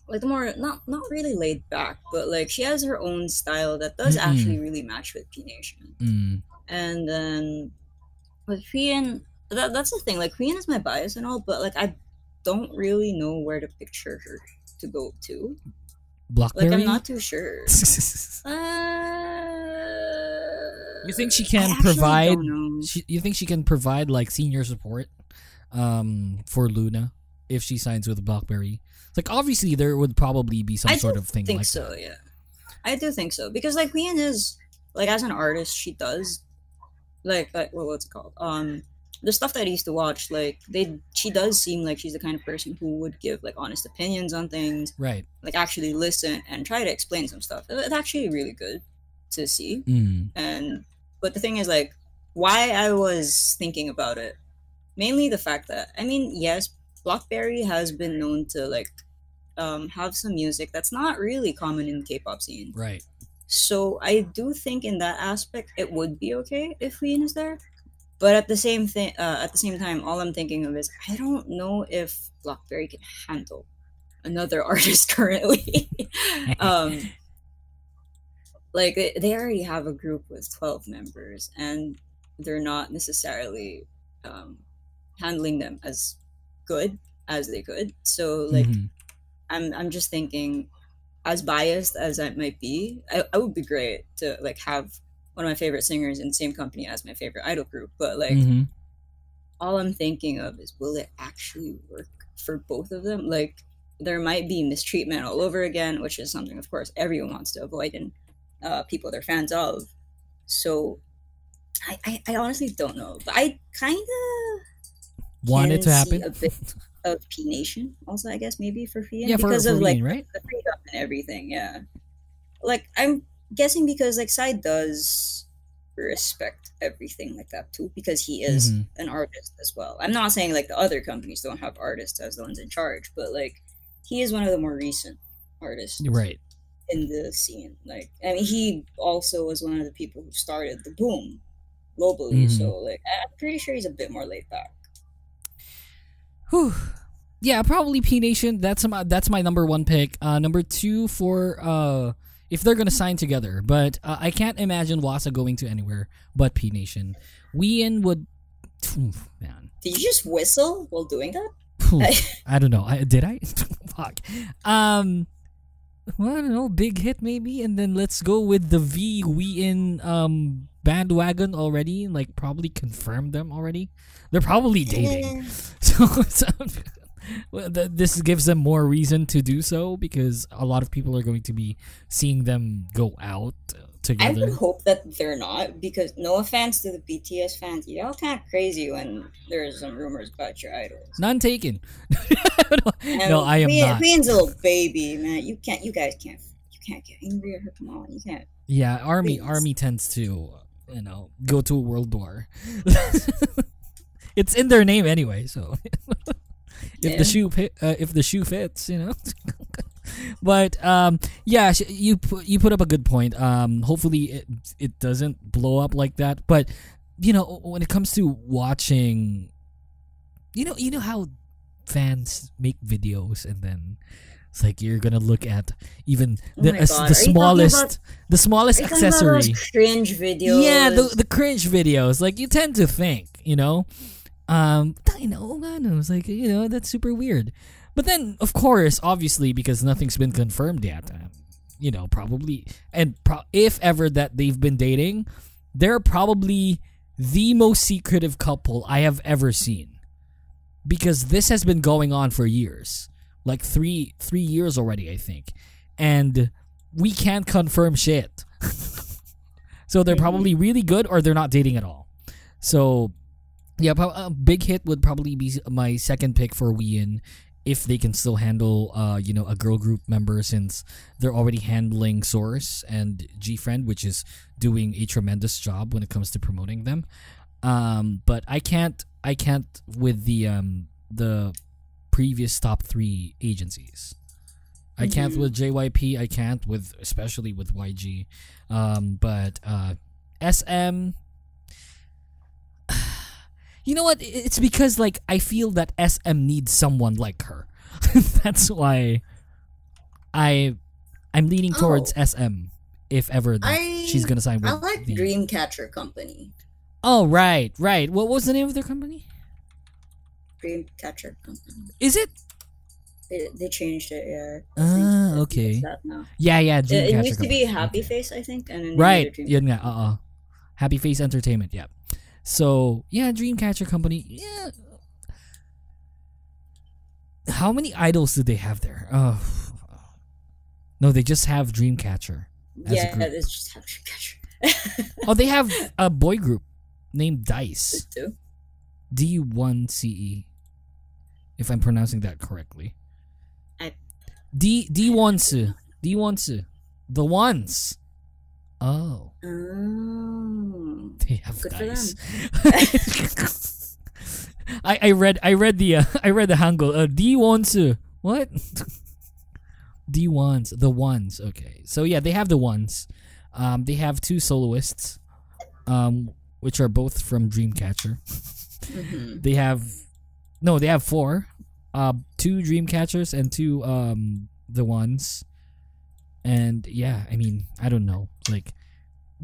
Like the more not not really laid back, but like she has her own style that does Mm-mm. actually really match with P Nation. Mm, And then with Wheein, that that's the thing. Like Wheein is my bias and all, but like I don't really know where to picture her to go to. Blockberry. Like I'm not too sure. Uh, you think she can actually provide? don't know. She, you think she can provide like senior support, um, for LOONA if she signs with Blockberry? Like obviously there would probably be some I sort of thing I think like so. that. Yeah, I do think so because like Wheein is like as an artist, she does like like what, what's it called? Um, the stuff that I used to watch, like they she does seem like she's the kind of person who would give like honest opinions on things, Right. like actually listen and try to explain some stuff. It's actually really good to see. Mm. and but the thing is like why i was thinking about it mainly the fact that i mean yes Blockberry has been known to like um, have some music that's not really common in the k-pop scene Right. so i do think in that aspect it would be okay if Wheein is there But at the same thing, uh, at the same time, all I'm thinking of is I don't know if Blockberry can handle another artist currently. um, like they, they already have a group with 12 members and they're not necessarily um, handling them as good as they could so like Mhm. i'm i'm just thinking as biased as i might be I, I would be great to like have one of my favorite singers in the same company as my favorite idol group but like Mhm. all i'm thinking of is will it actually work for both of them like there might be mistreatment all over again which is something of course everyone wants to avoid and uh, people they're fans of so I, I, I honestly don't know but i kind of Want it to happen? a bit of P Nation also, I guess maybe for Fian Yeah, for- because for of like right? the freedom and everything. Yeah, like I'm guessing because like Psy does respect everything like that too because he is Mhm. an artist as well. I'm not saying like the other companies don't have artists as the ones in charge, but like he is one of the more recent artists Right. in the scene. Like, I mean, he also was one of the people who started the boom globally. Mhm. So, like, I'm pretty sure he's a bit more laid back. Whew. Yeah, probably P Nation. That's my that's my number one pick. Uh, number two for uh, if they're gonna sign together, but uh, I can't imagine Hwasa going to anywhere but P Nation. Wheein would, man. Did you just whistle while doing that? I don't know. I, did I? Fuck. Um, well, I don't know. Big hit maybe, and then let's go with the V Wheein um bandwagon already. Like probably confirmed them already. They're probably dating. so, so this gives them more reason to do so because a lot of people are going to be seeing them go out together. I would hope that they're not, because no offense to the BTS fans, y'all kind of crazy when there's some rumors about your idols. None taken. And no, I am Queen- not. Queen's a little baby, man. You can't. You guys can't. You can't get angry at her. Come on, you can't. Yeah, army Please. army tends to you know go to a world war. it's in their name anyway, so if Yeah. the shoe uh, if the shoe fits, you know. but um, yeah, you put you put up a good point. Um, hopefully it it doesn't blow up like that. But you know, when it comes to watching, you know, you know how fans make videos and then. It's like you're gonna look at even Oh the as- God, the are you talking smallest about- the smallest Are you talking about accessory. cringe videos. Yeah, the the cringe videos. Like you tend to think, you know, um, I know, I know. It's like you know that's super weird. But then, of course, obviously, because nothing's been confirmed yet, uh, you know, probably, and pro- if ever that they've been dating, they're probably the most secretive couple I have ever seen. Because this has been going on for years, like three three years already, I think, and we can't confirm shit. so they're probably really good, or they're not dating at all. So yeah, a big hit would probably be my second pick for Wheein if they can still handle uh you know a girl group member since they're already handling Source and GFriend which is doing a tremendous job when it comes to promoting them. Um but I can't I can't with the um the previous top 3 agencies. I can't Mhm. with JYP, I can't with especially with YG. Um but uh SM you know what? It's because like I feel that SM needs someone like her. That's why I I'm leaning towards SM if ever I- she's gonna sign with I like the Dreamcatcher Company. Oh right, right. What was the name of their company? Dreamcatcher Company. Is it? They, they changed it. Yeah. Ah, okay. It's that now. Yeah, yeah. It, it Dreamcatcher used to be Happy. Face, I think, and then Right. Yeah, uh-uh. Happy Face Entertainment, yeah. So, yeah, Dreamcatcher Company. Yeah. How many idols do they have there? Oh. No, they just have Dreamcatcher. as a Yeah, it's just have Dreamcatcher. Oh, they have a boy group named Dice. too. D1CE. E, If I'm pronouncing that correctly. I- D D1 D1 The ones. Oh. Oh. They have Good for dice. I, I read I read the uh, I read the Hangul. Uh, D ones. What? D ones. The ones. Okay. So yeah, they have the ones. Um, they have two soloists. Um, which are both from Dreamcatcher. Mhm. They have no, they have four. Uh, two Dreamcatchers and two um the ones. And yeah, I mean, I don't know. Like,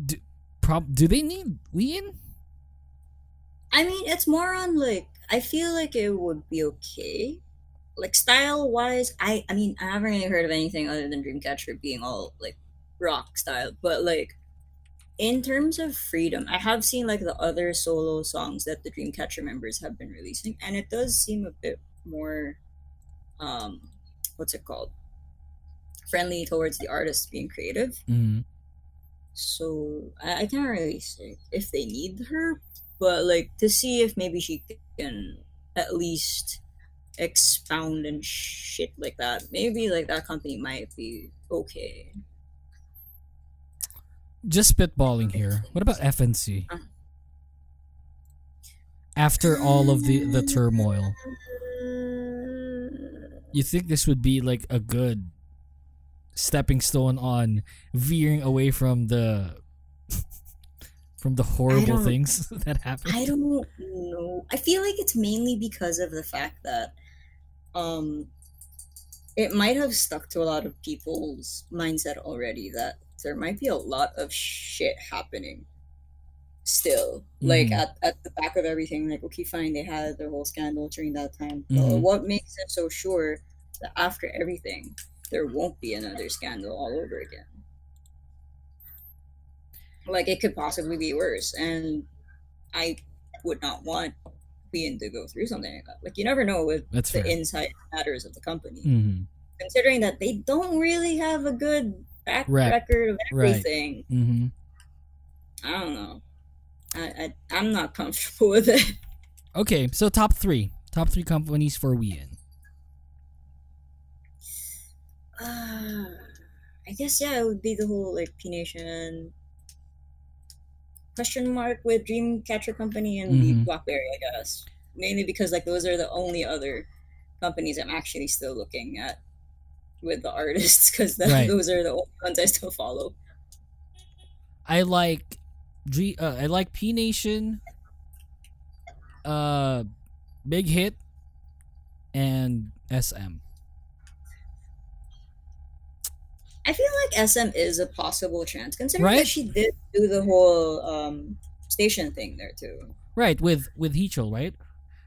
do, prob do they need Wheein? I mean, it's more on like I feel like it would be okay. Like style wise, I I mean I haven't really heard of anything other than Dreamcatcher being all like rock style, but like in terms of freedom, I have seen like the other solo songs that the Dreamcatcher members have been releasing, and it does seem a bit more um what's it called? Friendly towards the artist being creative. Mm. So I, I can't really say if they need her, but like to see if maybe she can at least expound and shit like that. Maybe like that company might be okay. Just spitballing here. What about FNC? Uh. After all of the the turmoil, you think this would be like a good stepping stone on veering away from the from the horrible things that happened? I don't know. I feel like it's mainly because of the fact that um it might have stuck to a lot of people's mindset already that there might be a lot of shit happening still like Mhm. at, at the back of everything like okay fine they had their whole scandal during that time Mhm. what makes them so sure that after everything there won't be another scandal all over again. Like it could possibly be worse and i would not want Wheein to go through something like that. Like you never know with That's the fair. inside matters of the company. Hmm considering that they don't really have a good back Rep. record of Right. everything. Hmm i don't know. I, I i'm not comfortable with it. Okay, so top three, top three companies for Wheein. Uh, i guess yeah it would be the whole like p nation question mark with dreamcatcher company and the Mhm. Blockberry i guess mainly because like those are the only other companies i'm actually still looking at with the artists because Right. those are the only ones i still follow I like, G, uh, I like P Nation, uh, Big Hit, and SM. I feel like SM is a possible chance, considering Right? that she did do the whole um station thing there too. Right with with Heechul, right?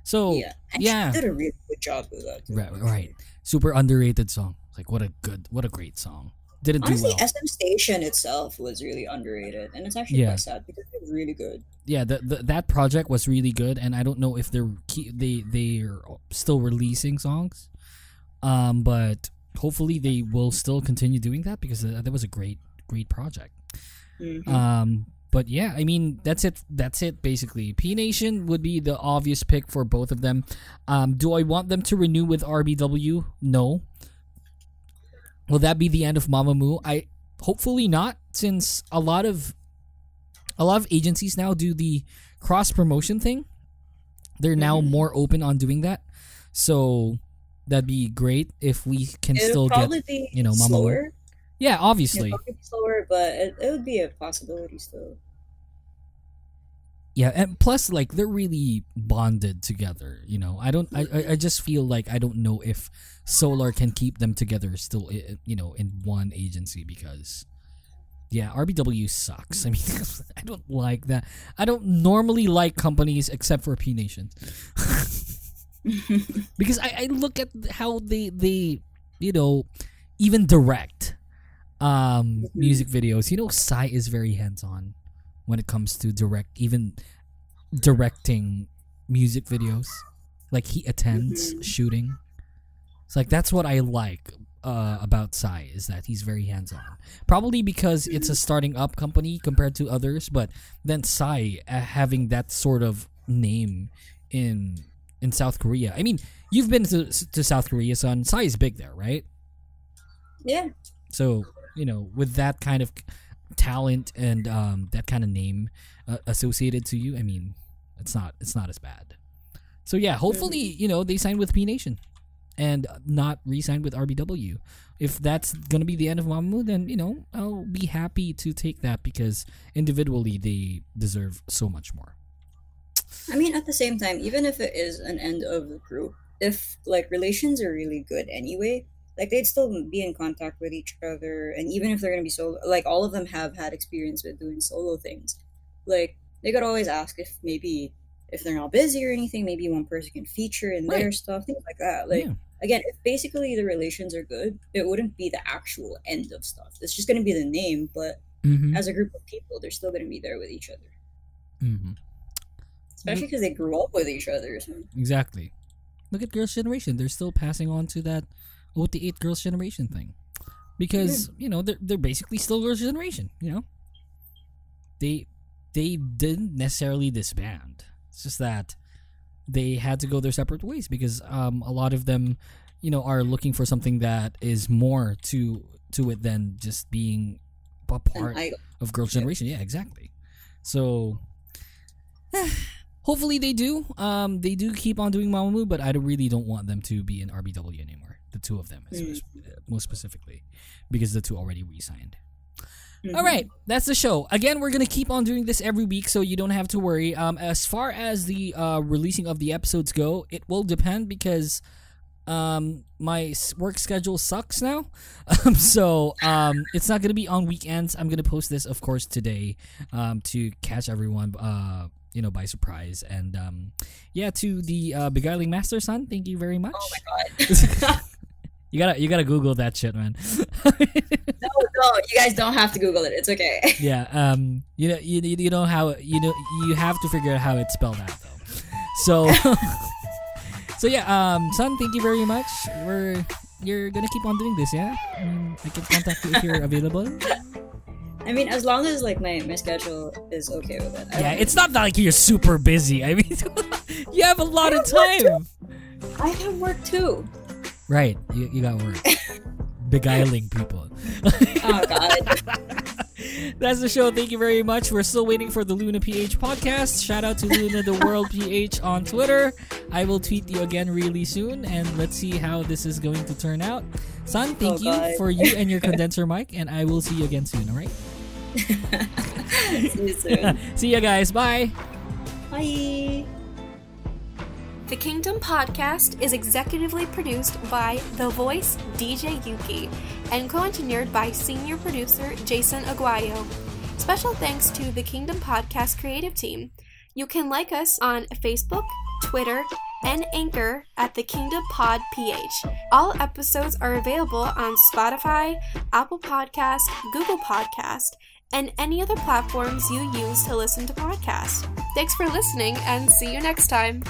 So yeah, and yeah. she did a really good job with that. Too. right, right, super underrated song. Like what a good, what a great song. Didn't do Honestly, well. SM Station itself was really underrated, and it's actually Yeah. quite sad because it was really good. yeah, the, the, that project was really good, and I don't know if they're key, they they're still releasing songs, um, but hopefully they will still continue doing that because uh, that was a great great project. Mhm. Um, but yeah, I mean that's it. That's it basically. P Nation would be the obvious pick for both of them. Um, do I want them to renew with RBW? No. Will that be the end of Mamamoo? I hopefully not, since a lot of a lot of agencies now do the cross promotion thing. They're now more open on doing that, so that'd be great if we can It'll still get you know Mamamoo. slower. Yeah, obviously. slower, but it, it would be a possibility still. Yeah, and plus, like they're really bonded together. You know, I don't. I, I, I just feel like I don't know if Solar can keep them together still. You know, in one agency because, yeah, RBW sucks. I mean, I don't like that. I don't normally like companies except for P Nation, because I, I look at how they they you know even direct um music videos. You know, Psy is very hands on when it comes to direct even directing music videos. Like he attends shooting. It's like that's what i like uh, about Psy is that he's very hands-on. Probably because it's a starting up company compared to others but then Psy uh, having that sort of name in in south korea i mean you've been to, to south korea Sun Psy is big there right Yeah, so you know, with that kind of talent and um, that kind of name uh, associated to you, I mean, it's not it's not as bad. So yeah, hopefully you know they sign with P Nation, and not re-sign with RBW. If that's gonna be the end of Mamamoo, then you know I'll be happy to take that because individually they deserve so much more. I mean, at the same time, even if it is an end of the group, if like relations are really good anyway, like they'd still be in contact with each other, and even if they're gonna be solo, like all of them have had experience with doing solo things, like they could always ask if maybe if they're not busy or anything, maybe one person can feature in their stuff, things like that. Like Yeah. again, if basically the relations are good, it wouldn't be the actual end of stuff. It's just gonna be the name, but Mm-hmm. as a group of people, they're still gonna be there with each other, Mm-hmm. Especially because they grew up with each other. So. Exactly. Look at Girls' Generation. They're still passing on to that OT8 Girls' Generation thing. Because, you know, they're, they're basically still Girls' Generation, you know? They they didn't necessarily disband. It's just that they had to go their separate ways because um, a lot of them, you know, are looking for something that is more to to it than just being a part of Girls' Generation. Yeah, exactly. So hopefully they do. Um, they do keep on doing Mamamoo, but I really don't want them to be in RBW anymore. The two of them, Mm. most, most specifically, because the two already re-signed. Mhm. All right, that's the show. Again, we're gonna keep on doing this every week, so you don't have to worry. Um, as far as the uh, releasing of the episodes go, it will depend because um, my work schedule sucks now. Um, so um, it's not gonna be on weekends. I'm gonna post this, of course, today um, to catch everyone. Uh, you know, by surprise. And um, yeah, to the uh, beguiling master Sun, thank you very much. Oh my god. You gotta you gotta Google that shit, man. no, no, you guys don't have to Google it. It's okay. Yeah, um, you know, you, you know how you know you have to figure out how it's spelled out though. So, so yeah, um, Sun, thank you very much. We're you're gonna keep on doing this, yeah? Um, I can contact you if you're available. I mean, as long as like my, my schedule is okay with it. I Yeah, it's not like you're super busy. I mean, you have a lot of time. I have work too. Right, you, you got work. Beguiling people. Oh god. That's the show. Thank you very much. We're still waiting for the LOONA PH podcast. Shout out to LOONA the World PH on Twitter. I will tweet you again really soon, and let's see how this is going to turn out. Sun, oh, thank Oh, you God. for you and your condenser mic, and I will see you again soon. All right. See you soon. see you guys. Bye. Bye. The Kingdom podcast is executively produced by The Voice DJ Yuuki and co engineered by senior producer Jason Aguayo. Special thanks to the Kingdom Podcast creative team. You can like us on Facebook, Twitter, and Anchor at the Kingdom Pod PH. All episodes are available on Spotify, Apple Podcast, Google Podcast, and any other platforms you use to listen to podcasts. Thanks for listening and see you next time.